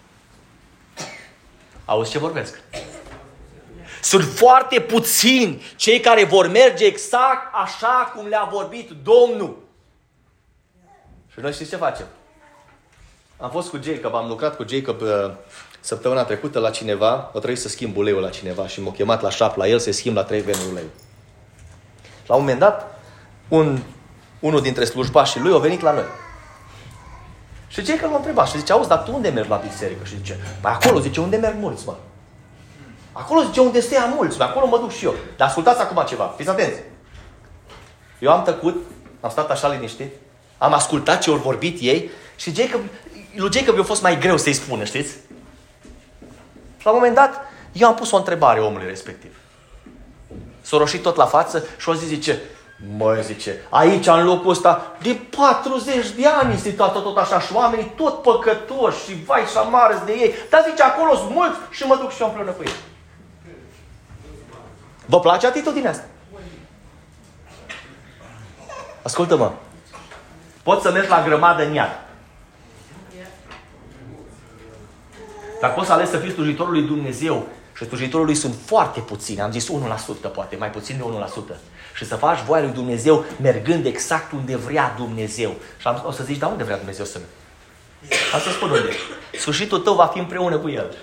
Auzi ce vorbesc? Sunt foarte puțini cei care vor merge exact așa cum le-a vorbit Domnul. Și noi știți ce facem? Am fost cu Jacob, am lucrat cu Jacob uh, săptămâna trecută la cineva, o trebuie să schimb uleiul la cineva și m-a chemat la șap la el să schimb la trei venuri ulei. La un moment dat, un, unul dintre slujbașii lui a venit la noi. Și Jacob l-a întrebat și zice, auzi, dar tu unde mergi la biserică? Și zice, păi acolo, zice, unde merg mulți, mă. Acolo zice unde stea mulți, acolo mă duc și eu. Dar ascultați acum ceva, fiți atenți. Eu am tăcut, am stat așa liniștit, am ascultat ce au vorbit ei și Jacob, lui Jacob i-a fost mai greu să-i spună, știți? Și la un moment dat, eu am pus o întrebare omului respectiv. S-a roșit tot la față și o zi zice, Măi, zice, aici, în locul ăsta, de 40 de ani este tot, tot așa și oamenii tot păcătoși și vai și amarăți de ei. Dar zice, acolo sunt mulți și mă duc și eu împreună cu ei. Vă place atitudinea asta? Ascultă-mă. Poți să mergi la grămadă în iad. Dar poți să alegi să fii slujitorul lui Dumnezeu și slujitorul lui sunt foarte puțini, am zis 1% poate, mai puțin de 1%. Și să faci voia lui Dumnezeu mergând exact unde vrea Dumnezeu. Și am, o să zici, dar unde vrea Dumnezeu să merg? Am să spun unde. Sfârșitul tău va fi împreună cu El.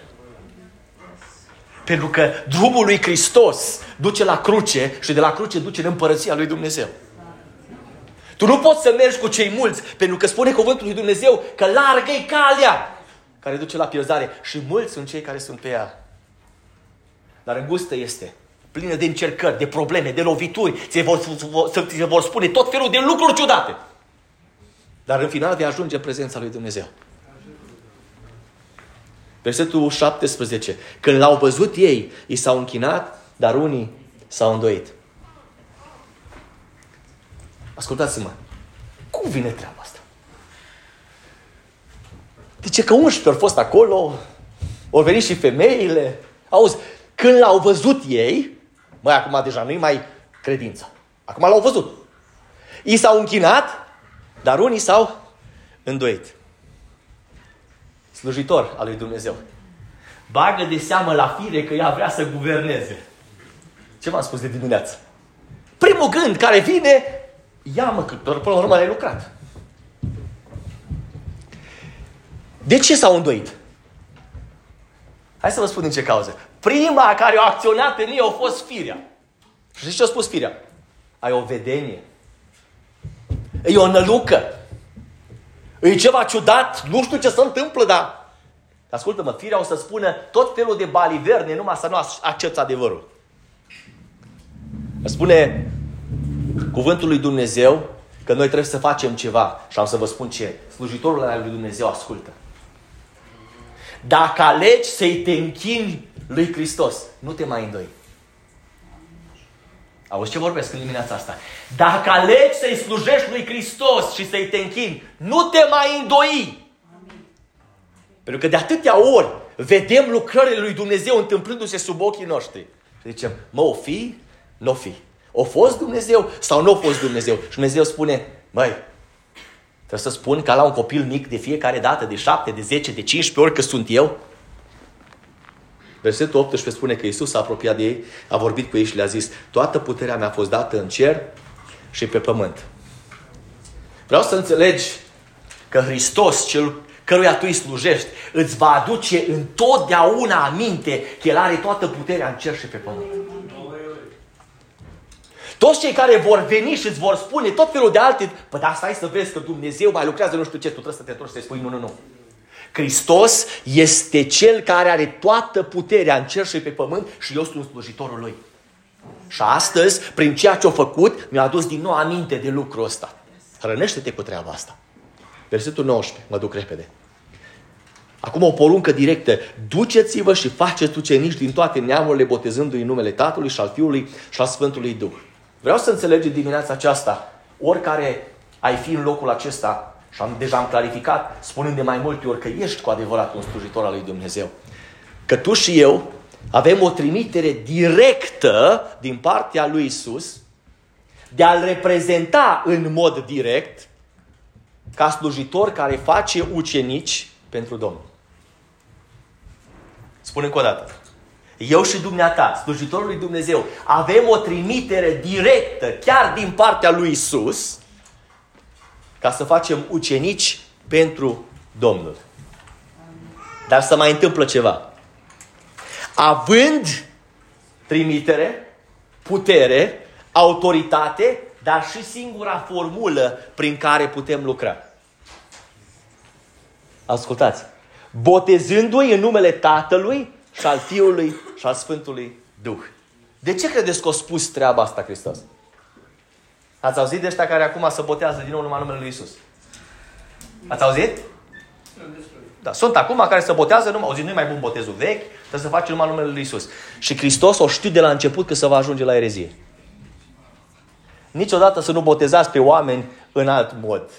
Pentru că drumul lui Hristos duce la cruce și de la cruce duce în împărăția lui Dumnezeu. Tu nu poți să mergi cu cei mulți, pentru că spune cuvântul lui Dumnezeu că largă e calea care duce la pierzare și mulți sunt cei care sunt pe ea. Dar îngustă este, plină de încercări, de probleme, de lovituri, ți vor, ți vor spune tot felul de lucruri ciudate. Dar în final vei ajunge în prezența lui Dumnezeu. Versetul 17. Când l-au văzut ei, i s-au închinat, dar unii s-au îndoit. Ascultați-mă. Cum vine treaba asta? De ce că 11 au fost acolo, au venit și femeile. Auzi, când l-au văzut ei, mai acum deja nu-i mai credință. Acum l-au văzut. I s-au închinat, dar unii s-au îndoit slujitor al lui Dumnezeu. Bagă de seamă la fire că ea vrea să guverneze. Ce v-am spus de dimineață? Primul gând care vine, ia-mă, că până la urmă ai lucrat. De ce s-au îndoit? Hai să vă spun din ce cauză. Prima care a acționat în ei a fost firea. Și știți ce a spus firea? Ai o vedenie. E o nălucă. E ceva ciudat, nu știu ce se întâmplă, dar... Ascultă-mă, firea o să spună tot felul de baliverne, numai să nu accepti adevărul. Spune cuvântul lui Dumnezeu că noi trebuie să facem ceva. Și am să vă spun ce. Slujitorul al lui Dumnezeu ascultă. Dacă alegi să-i te închini lui Hristos, nu te mai îndoi. Auzi ce vorbesc în dimineața asta? Dacă alegi să-i slujești lui Hristos și să-i te închini, nu te mai îndoi. Pentru că de atâtea ori vedem lucrările lui Dumnezeu întâmplându-se sub ochii noștri. Și zicem, mă, o fi? Nu o fi. O fost Dumnezeu sau nu a fost Dumnezeu? Și Dumnezeu spune, măi, trebuie să spun ca la un copil mic de fiecare dată, de șapte, de zece, de 15 ori că sunt eu? Versetul 18 spune că Isus s-a apropiat de ei, a vorbit cu ei și le-a zis, toată puterea mea a fost dată în cer și pe pământ. Vreau să înțelegi că Hristos, cel căruia tu îi slujești, îți va aduce întotdeauna aminte că El are toată puterea în cer și pe pământ. Toți cei care vor veni și îți vor spune tot felul de alte, păi dar stai să vezi că Dumnezeu mai lucrează nu știu ce, tu trebuie să te întorci să spui nu, nu, nu. Hristos este Cel care are toată puterea în cer și pe pământ și eu sunt slujitorul Lui. Și astăzi, prin ceea ce a făcut, mi-a adus din nou aminte de lucrul ăsta. Hrănește-te cu treaba asta. Versetul 19, mă duc repede. Acum o poruncă directă. Duceți-vă și faceți ucenici din toate neamurile, botezându-i în numele Tatălui și al Fiului și al Sfântului Duh. Vreau să înțelegi dimineața aceasta, oricare ai fi în locul acesta, și am, deja am clarificat, spunând de mai multe ori că ești cu adevărat un slujitor al lui Dumnezeu. Că tu și eu avem o trimitere directă din partea lui Isus de a-L reprezenta în mod direct ca slujitor care face ucenici pentru Domnul. Spun încă o dată. Eu și dumneata, slujitorul lui Dumnezeu, avem o trimitere directă, chiar din partea lui Isus, ca să facem ucenici pentru Domnul. Dar să mai întâmplă ceva. Având trimitere, putere, autoritate, dar și singura formulă prin care putem lucra. Ascultați. Botezându-i în numele Tatălui și al Fiului și al Sfântului Duh. De ce credeți că a spus treaba asta Hristos? Ați auzit de ăștia care acum se botează din nou numai numele Lui Isus? Ați auzit? Da, sunt acum care se botează numai, au zis, nu mai bun botezul vechi, trebuie să facem numai numele Lui Isus. Și Hristos o știu de la început că se va ajunge la erezie. Niciodată să nu botezați pe oameni în alt mod.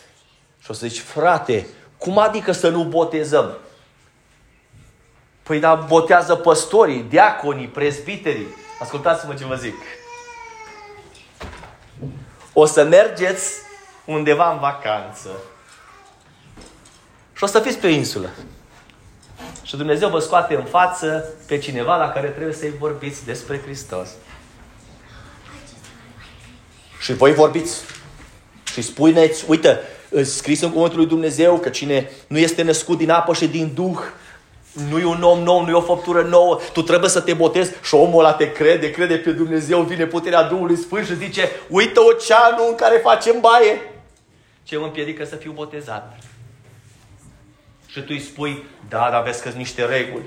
Și o să zici, frate, cum adică să nu botezăm? Păi da, botează păstorii, diaconii, prezbiterii. Ascultați-mă ce vă zic. O să mergeți undeva în vacanță. Și o să fiți pe o insulă. Și Dumnezeu vă scoate în față pe cineva la care trebuie să-i vorbiți despre Hristos. Și voi vorbiți. Și spuneți, uite, scris în cuvântul lui Dumnezeu că cine nu este născut din apă și din Duh, nu e un om nou, nu e o făptură nouă, tu trebuie să te botezi și omul ăla te crede, crede pe Dumnezeu, vine puterea Duhului Sfânt și zice, uite oceanul în care facem baie. Ce mă împiedică să fiu botezat? Și tu îi spui, da, dar vezi că sunt niște reguli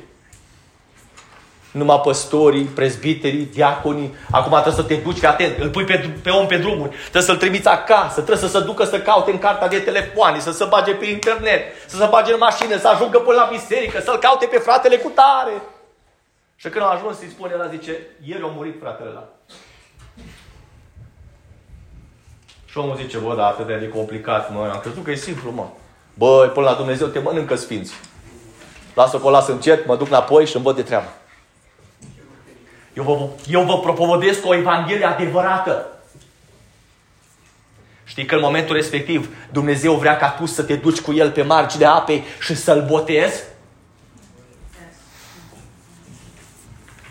numai păstorii, prezbiterii, diaconii. Acum trebuie să te duci, atent, îl pui pe, pe om pe drumuri, trebuie să-l trimiți acasă, trebuie să se ducă să caute în carta de telefoane, să se bage pe internet, să se bage în mașină, să ajungă până la biserică, să-l caute pe fratele cu tare. Și când a ajuns, îi spune la zice, ieri a murit fratele ăla. Și omul zice, bă, da, atât de complicat, mă, am crezut că e simplu, mă. Bă, până la Dumnezeu te mănâncă sfinți. Lasă-o că o las încet, mă duc înapoi și îmi văd de treabă. Eu vă, eu vă propovădesc o Evanghelie adevărată. Știi că în momentul respectiv Dumnezeu vrea ca tu să te duci cu El pe marginea apei și să-L botezi?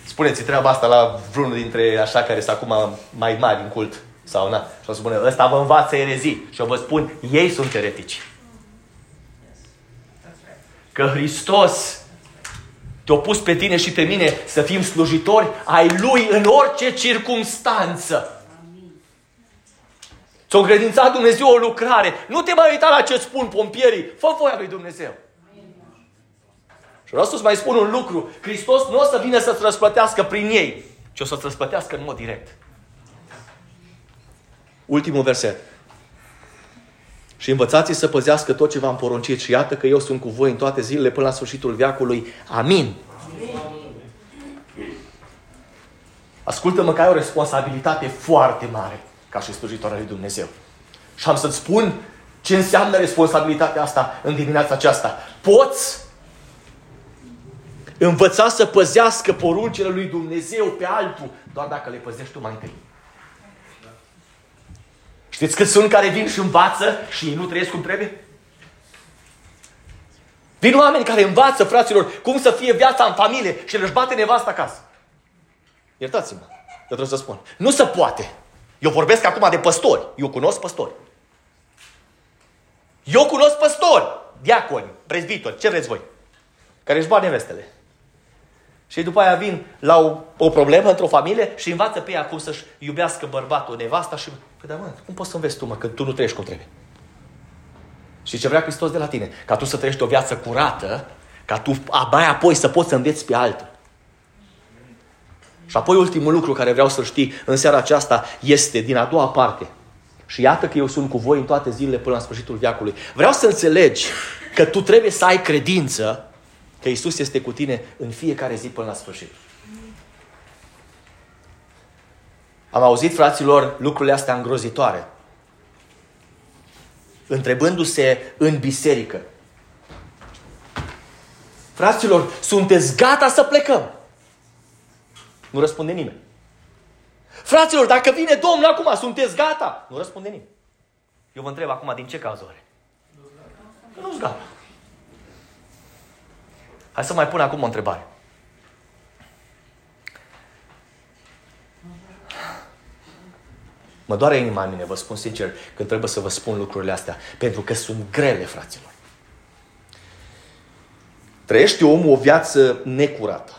Spuneți treaba asta la vreunul dintre așa care sunt acum mai mari în cult. Sau na. Și o spune, ăsta vă învață erezii. Și eu vă spun, ei sunt eretici. Că Hristos te-a pus pe tine și pe mine să fim slujitori ai Lui în orice circunstanță. Ți-a încredințat Dumnezeu o lucrare. Nu te mai uita la ce spun pompierii. Fă voia lui Dumnezeu. Și vreau să-ți mai spun un lucru. Hristos nu o să vină să-ți răsplătească prin ei, ci o să-ți răsplătească în mod direct. Ultimul verset. Și învățați să păzească tot ce v-am poruncit și iată că eu sunt cu voi în toate zilele până la sfârșitul veacului. Amin. Ascultă-mă că ai o responsabilitate foarte mare ca și slujitor al lui Dumnezeu. Și am să-ți spun ce înseamnă responsabilitatea asta în dimineața aceasta. Poți învăța să păzească poruncile lui Dumnezeu pe altul doar dacă le păzești tu mai întâi. Știți că sunt care vin și învață și ei nu trăiesc cum trebuie? Vin oameni care învață, fraților, cum să fie viața în familie și le-și bate nevasta acasă. Iertați-mă, eu trebuie să spun. Nu se poate. Eu vorbesc acum de păstori. Eu cunosc păstori. Eu cunosc păstori, diaconi, prezbitori, ce vreți voi, care își bat nevestele. Și după aia vin la o, o problemă într-o familie și învață pe ea cum să-și iubească bărbatul, nevasta și... Păi, dar mă, cum poți să înveți tu, mă, când tu nu trăiești cum trebuie? Și ce vrea Hristos de la tine? Ca tu să trăiești o viață curată, ca tu abia apoi să poți să înveți pe altul. Și apoi ultimul lucru care vreau să știi în seara aceasta este din a doua parte. Și iată că eu sunt cu voi în toate zilele până la sfârșitul viacului. Vreau să înțelegi că tu trebuie să ai credință că Isus este cu tine în fiecare zi până la sfârșit. Am auzit, fraților, lucrurile astea îngrozitoare. Întrebându-se în biserică. Fraților, sunteți gata să plecăm? Nu răspunde nimeni. Fraților, dacă vine Domnul acum, sunteți gata? Nu răspunde nimeni. Eu vă întreb acum, din ce cazuri? nu-ți gata. Hai să mai pun acum o întrebare. Mă doare inima în mine, vă spun sincer, când trebuie să vă spun lucrurile astea. Pentru că sunt grele, fraților. Trăiește omul o viață necurată.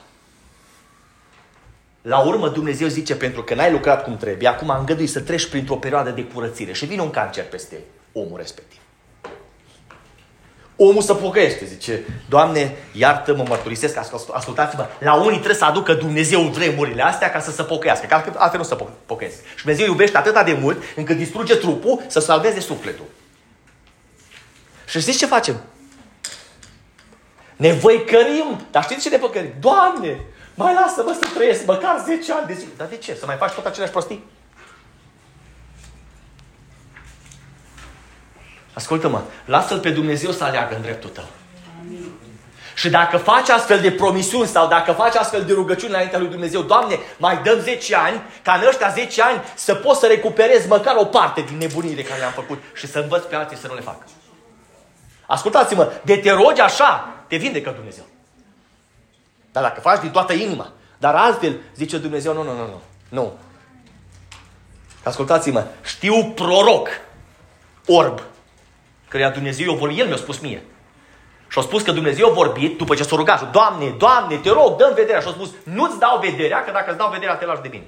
La urmă Dumnezeu zice, pentru că n-ai lucrat cum trebuie, acum îngădui să treci printr-o perioadă de curățire și vine un cancer peste omul respectiv. Omul să pocăiește, zice, Doamne, iartă-mă, mărturisesc, ascultați-mă, la unii trebuie să aducă Dumnezeu vremurile astea ca să se pocăiască, că altfel nu se pocăiesc. Și Dumnezeu iubește atât de mult încât distruge trupul să salveze sufletul. Și știți ce facem? Ne văicărim, dar știți ce ne păcărim? Doamne, mai lasă-mă să trăiesc măcar 10 ani de zi. Dar de ce? Să mai faci tot aceleași prostii? Ascultă-mă, lasă-L pe Dumnezeu să aleagă în dreptul tău. Amin. Și dacă faci astfel de promisiuni sau dacă faci astfel de rugăciuni înaintea lui Dumnezeu, Doamne, mai dăm 10 ani, ca în ăștia 10 ani să pot să recuperez măcar o parte din nebuniile care le-am făcut și să învăț pe alții să nu le facă. Ascultați-mă, de te rogi așa, te vindecă Dumnezeu. Dar dacă faci din toată inima, dar altfel, zice Dumnezeu, nu, nu, nu, nu, nu. Ascultați-mă, știu proroc, orb, căreia Dumnezeu o el mi-a spus mie. Și a spus că Dumnezeu a vorbit după ce s-a rugat. Doamne, Doamne, te rog, dă vederea. Și a spus, nu-ți dau vederea, că dacă îți dau vederea, te lași de bine.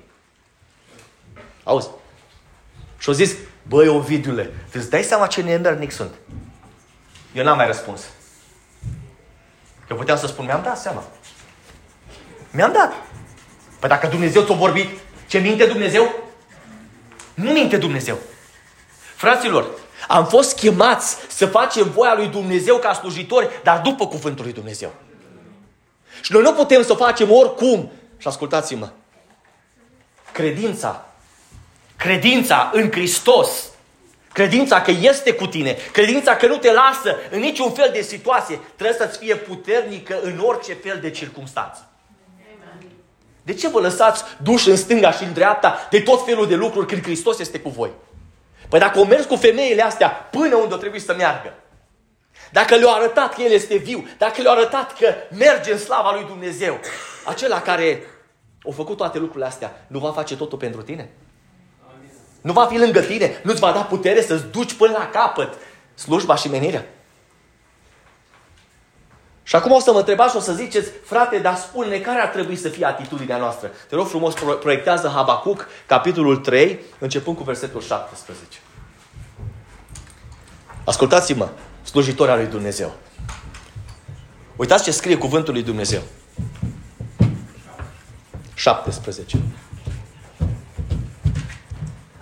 Auzi? Și a zis, băi, Ovidiule, îți dai seama ce nemernic sunt? Eu n-am mai răspuns. Eu puteam să spun, mi-am dat seama. Mi-am dat. Păi dacă Dumnezeu ți-a vorbit, ce minte Dumnezeu? Nu minte Dumnezeu. Fraților, am fost chemați să facem voia lui Dumnezeu ca slujitori, dar după cuvântul lui Dumnezeu. Și noi nu putem să o facem oricum. Și ascultați-mă. Credința, credința în Hristos, credința că este cu tine, credința că nu te lasă în niciun fel de situație, trebuie să-ți fie puternică în orice fel de circunstanță. De ce vă lăsați duși în stânga și în dreapta de tot felul de lucruri când Hristos este cu voi? Păi dacă o mers cu femeile astea până unde o trebuie să meargă, dacă le-a arătat că El este viu, dacă le-a arătat că merge în slava lui Dumnezeu, acela care a făcut toate lucrurile astea, nu va face totul pentru tine? Nu va fi lângă tine? Nu-ți va da putere să-ți duci până la capăt slujba și menirea? Și acum o să mă întrebați și o să ziceți, frate, dar spune-ne care ar trebui să fie atitudinea noastră. Te rog frumos, proiectează Habacuc, capitolul 3, începând cu versetul 17. Ascultați-mă, slujitorii lui Dumnezeu. Uitați ce scrie cuvântul lui Dumnezeu. 17.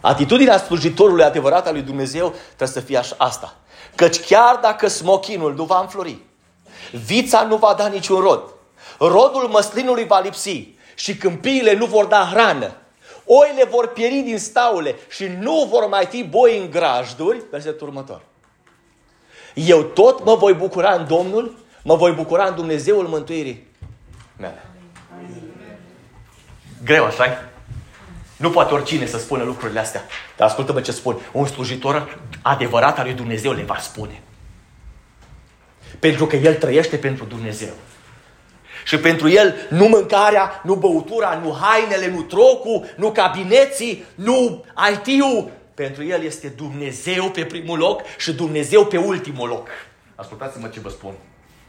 Atitudinea slujitorului adevărat al lui Dumnezeu trebuie să fie așa, asta. Căci chiar dacă smochinul nu va înflori, Vița nu va da niciun rod. Rodul măslinului va lipsi și câmpiile nu vor da hrană. Oile vor pieri din staule și nu vor mai fi boi în grajduri. Versetul următor. Eu tot mă voi bucura în Domnul, mă voi bucura în Dumnezeul mântuirii mele. Greu, așa Nu poate oricine să spună lucrurile astea. Dar ascultă-mă ce spun. Un slujitor adevărat al lui Dumnezeu le va spune. Pentru că el trăiește pentru Dumnezeu. Și pentru el nu mâncarea, nu băutura, nu hainele, nu trocul, nu cabineții, nu IT-ul. Pentru el este Dumnezeu pe primul loc și Dumnezeu pe ultimul loc. Ascultați-mă ce vă spun.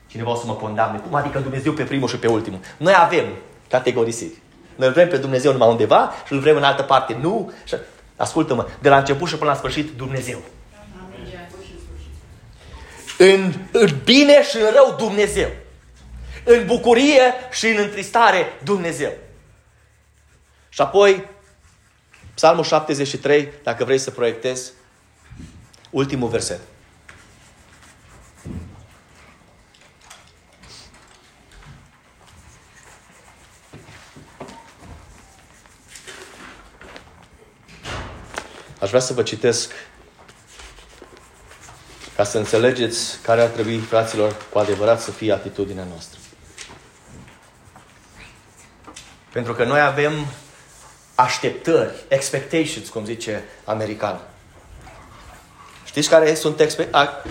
Cineva o să mă condamne. Cum adică Dumnezeu pe primul și pe ultimul? Noi avem categorisiri. Noi vrem pe Dumnezeu numai undeva și îl vrem în altă parte. Nu. Ascultă-mă, de la început și până la sfârșit, Dumnezeu. În, în bine și în rău Dumnezeu. În bucurie și în întristare Dumnezeu. Și apoi, Psalmul 73, dacă vrei să proiectezi, ultimul verset. Aș vrea să vă citesc ca să înțelegeți care ar trebui, fraților, cu adevărat să fie atitudinea noastră. Pentru că noi avem așteptări, expectations, cum zice american. Știți care sunt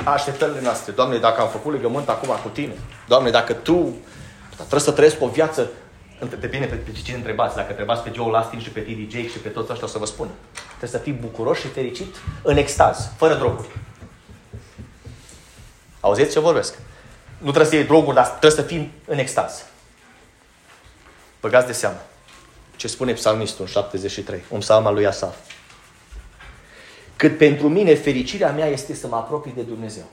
așteptările noastre? Doamne, dacă am făcut legământ acum cu tine, Doamne, dacă Tu trebuie să trăiesc o viață Depinde pe, pe cine întrebați. Dacă întrebați pe Joe Lastin și pe T.D. Jake și pe toți ăștia o să vă spun. Trebuie să fii bucuros și fericit în extaz, fără droguri. Auziți ce vorbesc? Nu trebuie să iei droguri, dar trebuie să fii în extaz. Băgați de seamă ce spune psalmistul în 73, un psalm al lui Asaf. Cât pentru mine fericirea mea este să mă apropii de Dumnezeu.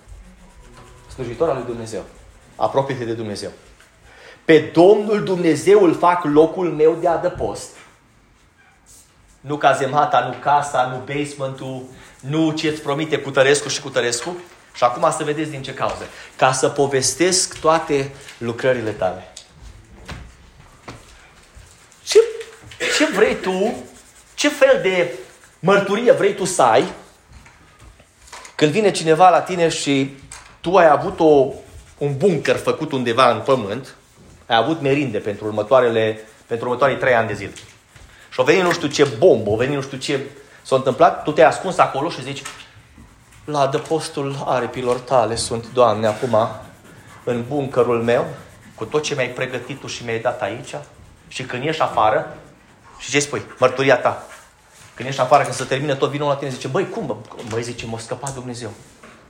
Slujitor al lui Dumnezeu. Apropie-te de Dumnezeu. Pe Domnul Dumnezeu îl fac locul meu de adăpost. Nu cazemata, nu casa, nu basementul, nu ce îți promite cu Tărescu și cu Tărescu. Și acum să vedeți din ce cauză. Ca să povestesc toate lucrările tale. Ce, ce vrei tu, ce fel de mărturie vrei tu să ai când vine cineva la tine și tu ai avut o, un bunker făcut undeva în pământ ai avut merinde pentru următoarele, pentru următoarei trei ani de zile. Și o venit nu știu ce bombă, o venit nu știu ce s-a întâmplat, tu te-ai ascuns acolo și zici, la adăpostul aripilor tale sunt, Doamne, acum în buncărul meu, cu tot ce mi-ai pregătit tu și mi-ai dat aici, și când ieși afară, și ce spui? Mărturia ta. Când ieși afară, când se termină tot vinul la tine, zice, băi, cum? Băi, zice, m-a scăpat Dumnezeu.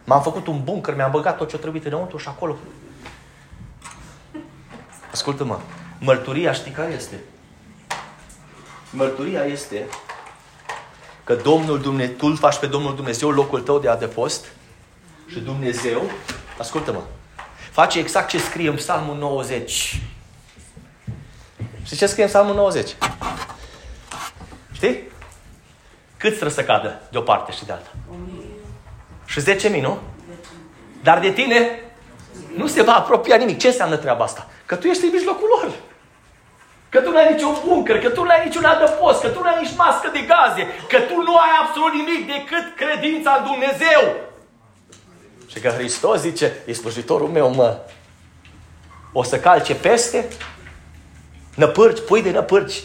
M-am făcut un bunker, mi-am băgat tot ce a trebuit înăuntru și acolo Ascultă-mă. Mărturia știi care este? Mărturia este că Domnul Dumnezeu, tu îl faci pe Domnul Dumnezeu locul tău de adăpost și Dumnezeu, ascultă-mă, face exact ce scrie în Psalmul 90. Știi ce scrie în Psalmul 90? Știi? Cât trebuie să cadă de o parte și de alta? Și 10.000, nu? Dar de tine nu se va apropia nimic. Ce înseamnă treaba asta? Că tu ești în mijlocul lor. Că tu nu ai niciun bunker, că tu nu ai niciun adăpost, că tu nu ai nici mască de gaze, că tu nu ai absolut nimic decât credința în Dumnezeu. Și că Hristos zice, e slujitorul meu, mă. O să calce peste năpârci, pui de năpârci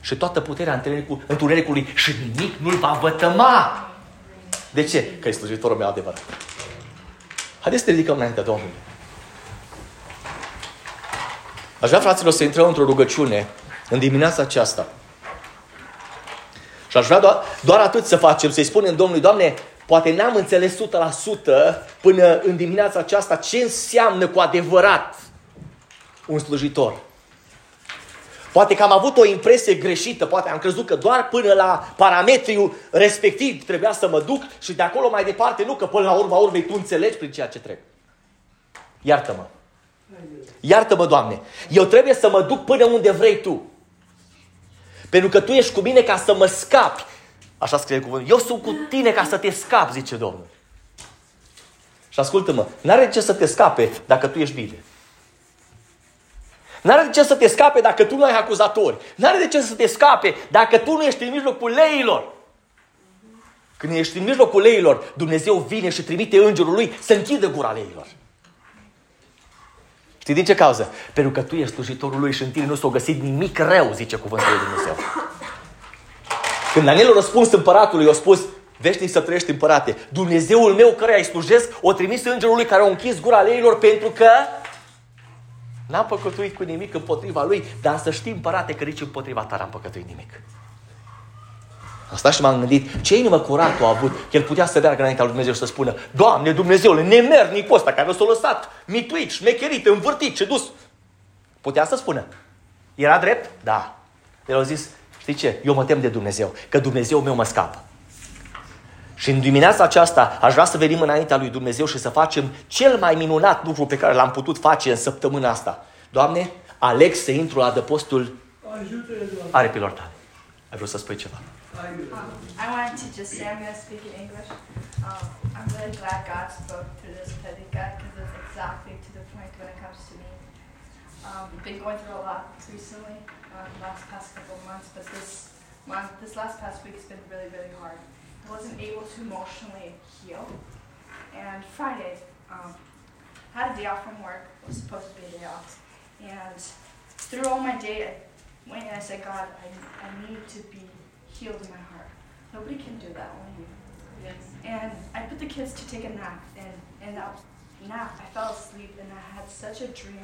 și toată puterea întunericului și nimic nu-l va vătăma. De ce? Că e slujitorul meu adevărat. Haideți să ne ridicăm înaintea Domnului. Aș vrea, fraților, să intrăm într-o rugăciune în dimineața aceasta. Și aș vrea doar, doar atât să facem, să-i spunem Domnului, Doamne, poate n-am înțeles 100% până în dimineața aceasta ce înseamnă cu adevărat un slujitor. Poate că am avut o impresie greșită, poate am crezut că doar până la parametriul respectiv trebuia să mă duc și de acolo mai departe nu, că până la urma urmei tu înțelegi prin ceea ce trebuie. Iartă-mă. Iartă-mă, Doamne. Eu trebuie să mă duc până unde vrei Tu. Pentru că Tu ești cu mine ca să mă scapi. Așa scrie cuvântul. Eu sunt cu tine ca să te scap, zice Domnul. Și ascultă-mă, n-are de ce să te scape dacă tu ești bine. N-are de ce să te scape dacă tu nu ai acuzatori. N-are de ce să te scape dacă tu nu ești în mijlocul leilor. Când ești în mijlocul leilor, Dumnezeu vine și trimite îngerul lui să închidă gura leilor. Știi din ce cauză? Pentru că tu ești slujitorul lui și în tine nu s-a găsit nimic rău, zice cuvântul lui Dumnezeu. Când Daniel a răspuns împăratului, a spus, veșnic să trăiești împărate. Dumnezeul meu care ai slujesc, o trimis îngerului care a închis gura leilor pentru că n-am păcătuit cu nimic împotriva lui, dar să știi împărate că nici împotriva ta n-am păcătuit nimic. Am stat și m-am gândit ce inimă curată a avut. El putea să meargă înaintea lui Dumnezeu și să spună Doamne Dumnezeule, nemernicul ăsta care s-a lăsat mituit, șmecherit, învârtit și dus. Putea să spună. Era drept? Da. El a zis, știi ce? Eu mă tem de Dumnezeu, că Dumnezeu meu mă scapă. Și în dimineața aceasta aș vrea să venim înaintea lui Dumnezeu și să facem cel mai minunat lucru pe care l-am putut face în săptămâna asta. Doamne, aleg să intru la adăpostul aripilor tale. Ai vrut să spui ceva? Um, I wanted to just say, I'm going to speak in English. Um, I'm really glad God spoke through this predicat because it's exactly to the point when it comes to me. Um, been going through a lot recently, the last past couple of months, but this month, this last past week has been really, really hard. I wasn't able to emotionally heal. And Friday, um, had a day off from work. It was supposed to be a day off. And through all my day, I went and I said, God, I, I need to be healed in my heart. Nobody can do that, only you. And I put the kids to take a nap, and in that nap, I fell asleep, and I had such a dream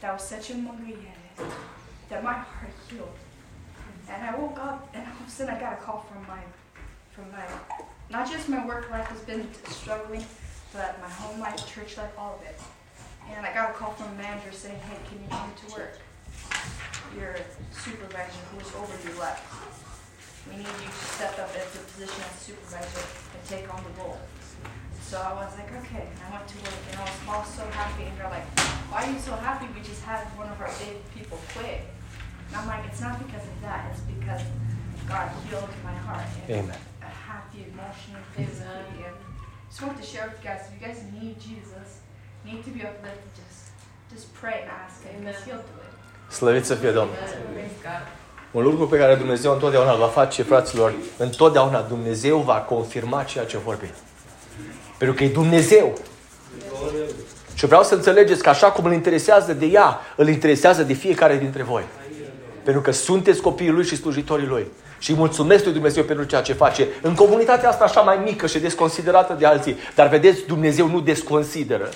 that was such a mungayere that my heart healed. And I woke up, and all of a sudden, I got a call from my, from my, not just my work life has been struggling, but my home life, church life, all of it. And I got a call from a manager saying, "Hey, can you come to work? Your supervisor who was over you left." We need you to step up into the position as supervisor and take on the role. So I was like, okay. And I went to work and I was all so happy. And they're like, why are you so happy? We just had one of our big people quit. And I'm like, it's not because of that. It's because God healed my heart. And Amen. I happy, emotionally, physically. And just want to share with you guys, if you guys need Jesus, need to be uplifted, just just pray and ask him because he'll do it. Slăvit să fie Domnul. Praise God. Un lucru pe care Dumnezeu întotdeauna îl va face, fraților, întotdeauna Dumnezeu va confirma ceea ce vorbi. Pentru că e Dumnezeu. Și vreau să înțelegeți că așa cum îl interesează de ea, îl interesează de fiecare dintre voi. Pentru că sunteți copiii Lui și slujitorii Lui. Și îi mulțumesc lui Dumnezeu pentru ceea ce face. În comunitatea asta așa mai mică și desconsiderată de alții. Dar vedeți, Dumnezeu nu desconsideră.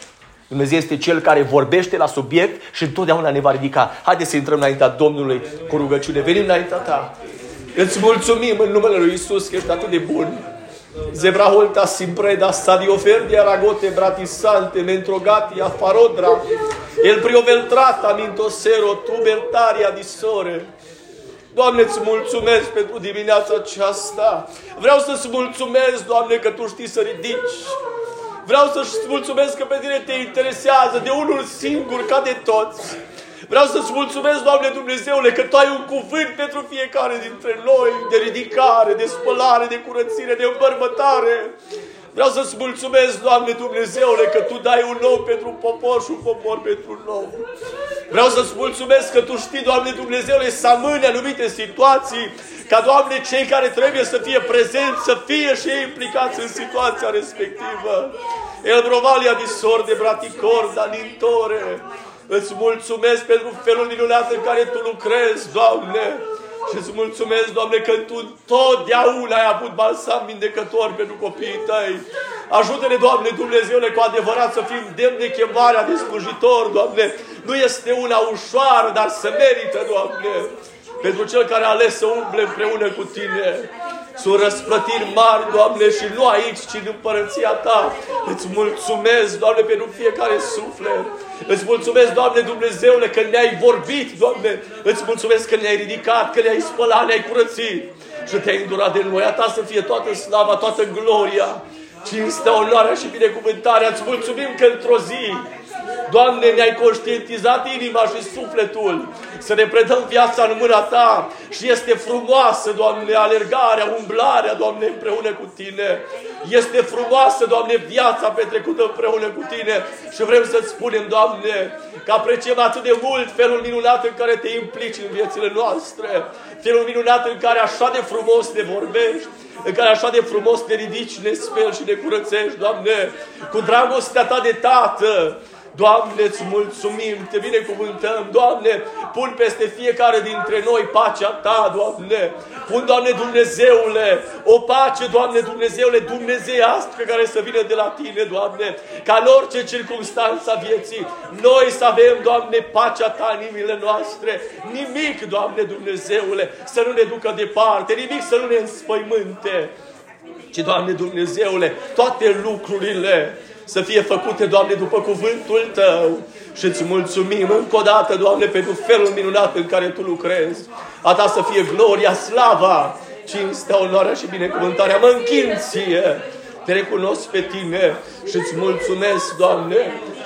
Dumnezeu este Cel care vorbește la subiect și întotdeauna ne va ridica. Haideți să intrăm înaintea Domnului cu rugăciune. Venim înaintea Ta. Îți mulțumim în numele Lui Isus că ești atât de bun. Zebraholta simpreda stadioferdia ragote bratisante mentrogatia farodra el prioveltrata mintosero tubertaria disore Doamne, îți mulțumesc pentru dimineața aceasta. Vreau să-ți mulțumesc, Doamne, că Tu știi să ridici. Vreau să-ți mulțumesc că pe tine te interesează de unul singur ca de toți. Vreau să-ți mulțumesc, Doamne Dumnezeule, că Tu ai un cuvânt pentru fiecare dintre noi, de ridicare, de spălare, de curățire, de îmbărbătare. Vreau să-ți mulțumesc, Doamne Dumnezeule, că Tu dai un nou pentru un popor și un popor pentru un nou. Vreau să-ți mulțumesc că Tu știi, Doamne Dumnezeule, să amâne anumite situații, ca, Doamne, cei care trebuie să fie prezenți, să fie și ei implicați în situația respectivă. El provalia di sorde, braticorda, nintore. Îți mulțumesc pentru felul minunat în care Tu lucrezi, Doamne. Și îți mulțumesc, Doamne, că Tu totdeauna ai avut balsam vindecător pentru copiii Tăi. Ajută-ne, Doamne, Dumnezeule, cu adevărat să fim demni de chemarea de slujitor, Doamne. Nu este una ușoară, dar să merită, Doamne. Pentru cel care a ales să umble împreună cu Tine. Sunt răsplătiri mari, Doamne, și nu aici, ci în împărăția Ta. Îți mulțumesc, Doamne, pentru fiecare suflet. Îți mulțumesc, Doamne Dumnezeule, că ne-ai vorbit, Doamne. Îți mulțumesc că ne-ai ridicat, că ne-ai spălat, ne-ai curățit. Și te-ai îndurat de noi. A Ta să fie toată slava, toată gloria, cinstea, onoarea și binecuvântarea. Îți mulțumim că într-o zi Doamne, ne-ai conștientizat inima și sufletul să ne predăm viața în mâna Ta. Și este frumoasă, Doamne, alergarea, umblarea, Doamne, împreună cu Tine. Este frumoasă, Doamne, viața petrecută împreună cu Tine. Și vrem să-ți spunem, Doamne, că apreciem atât de mult felul minunat în care Te implici în viețile noastre, felul minunat în care așa de frumos ne vorbești, în care așa de frumos ne ridici, ne speli și ne curățești, Doamne, cu dragostea Ta de Tată, Doamne, îți mulțumim, te binecuvântăm, Doamne, pun peste fiecare dintre noi pacea Ta, Doamne. Pun, Doamne Dumnezeule, o pace, Doamne Dumnezeule, dumnezeiască care să vină de la Tine, Doamne, ca în orice circunstanță a vieții, noi să avem, Doamne, pacea Ta în inimile noastre. Nimic, Doamne Dumnezeule, să nu ne ducă departe, nimic să nu ne înspăimânte. Ci, Doamne Dumnezeule, toate lucrurile să fie făcute, Doamne, după cuvântul Tău. Și îți mulțumim încă o dată, Doamne, pentru felul minunat în care Tu lucrezi. A Ta să fie gloria, slava, cinstea, onoarea și binecuvântarea. Mă închin ție, te recunosc pe Tine și îți mulțumesc, Doamne.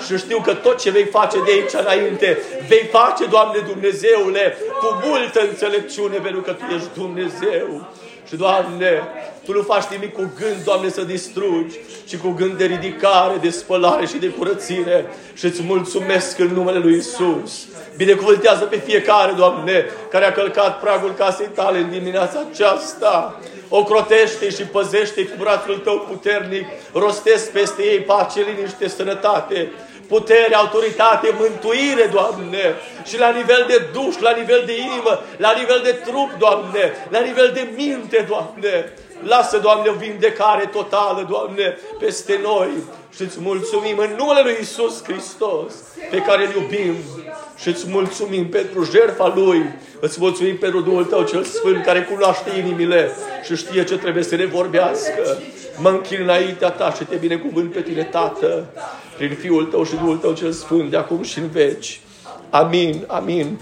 Și știu că tot ce vei face de aici înainte, vei face, Doamne Dumnezeule, cu multă înțelepciune, pentru că Tu ești Dumnezeu. Și, Doamne, Tu nu faci nimic cu gând, Doamne, să distrugi, ci cu gând de ridicare, de spălare și de curățire. Și îți mulțumesc în numele Lui Isus. Binecuvântează pe fiecare, Doamne, care a călcat pragul casei tale în dimineața aceasta. O crotește și păzește cu brațul tău puternic. Rostesc peste ei pace, liniște, sănătate putere, autoritate, mântuire, Doamne, și la nivel de duș, la nivel de inimă, la nivel de trup, Doamne, la nivel de minte, Doamne. Lasă, Doamne, o vindecare totală, Doamne, peste noi. Și îți mulțumim în numele Lui Isus Hristos, pe care îl iubim. Și îți mulțumim pentru jertfa Lui. Îți mulțumim pentru Duhul Tău cel Sfânt, care cunoaște inimile și știe ce trebuie să ne vorbească. Mă închin înaintea Ta și te binecuvânt pe Tine, Tată, prin Fiul Tău și Duhul Tău cel Sfânt, de acum și în veci. Amin, amin.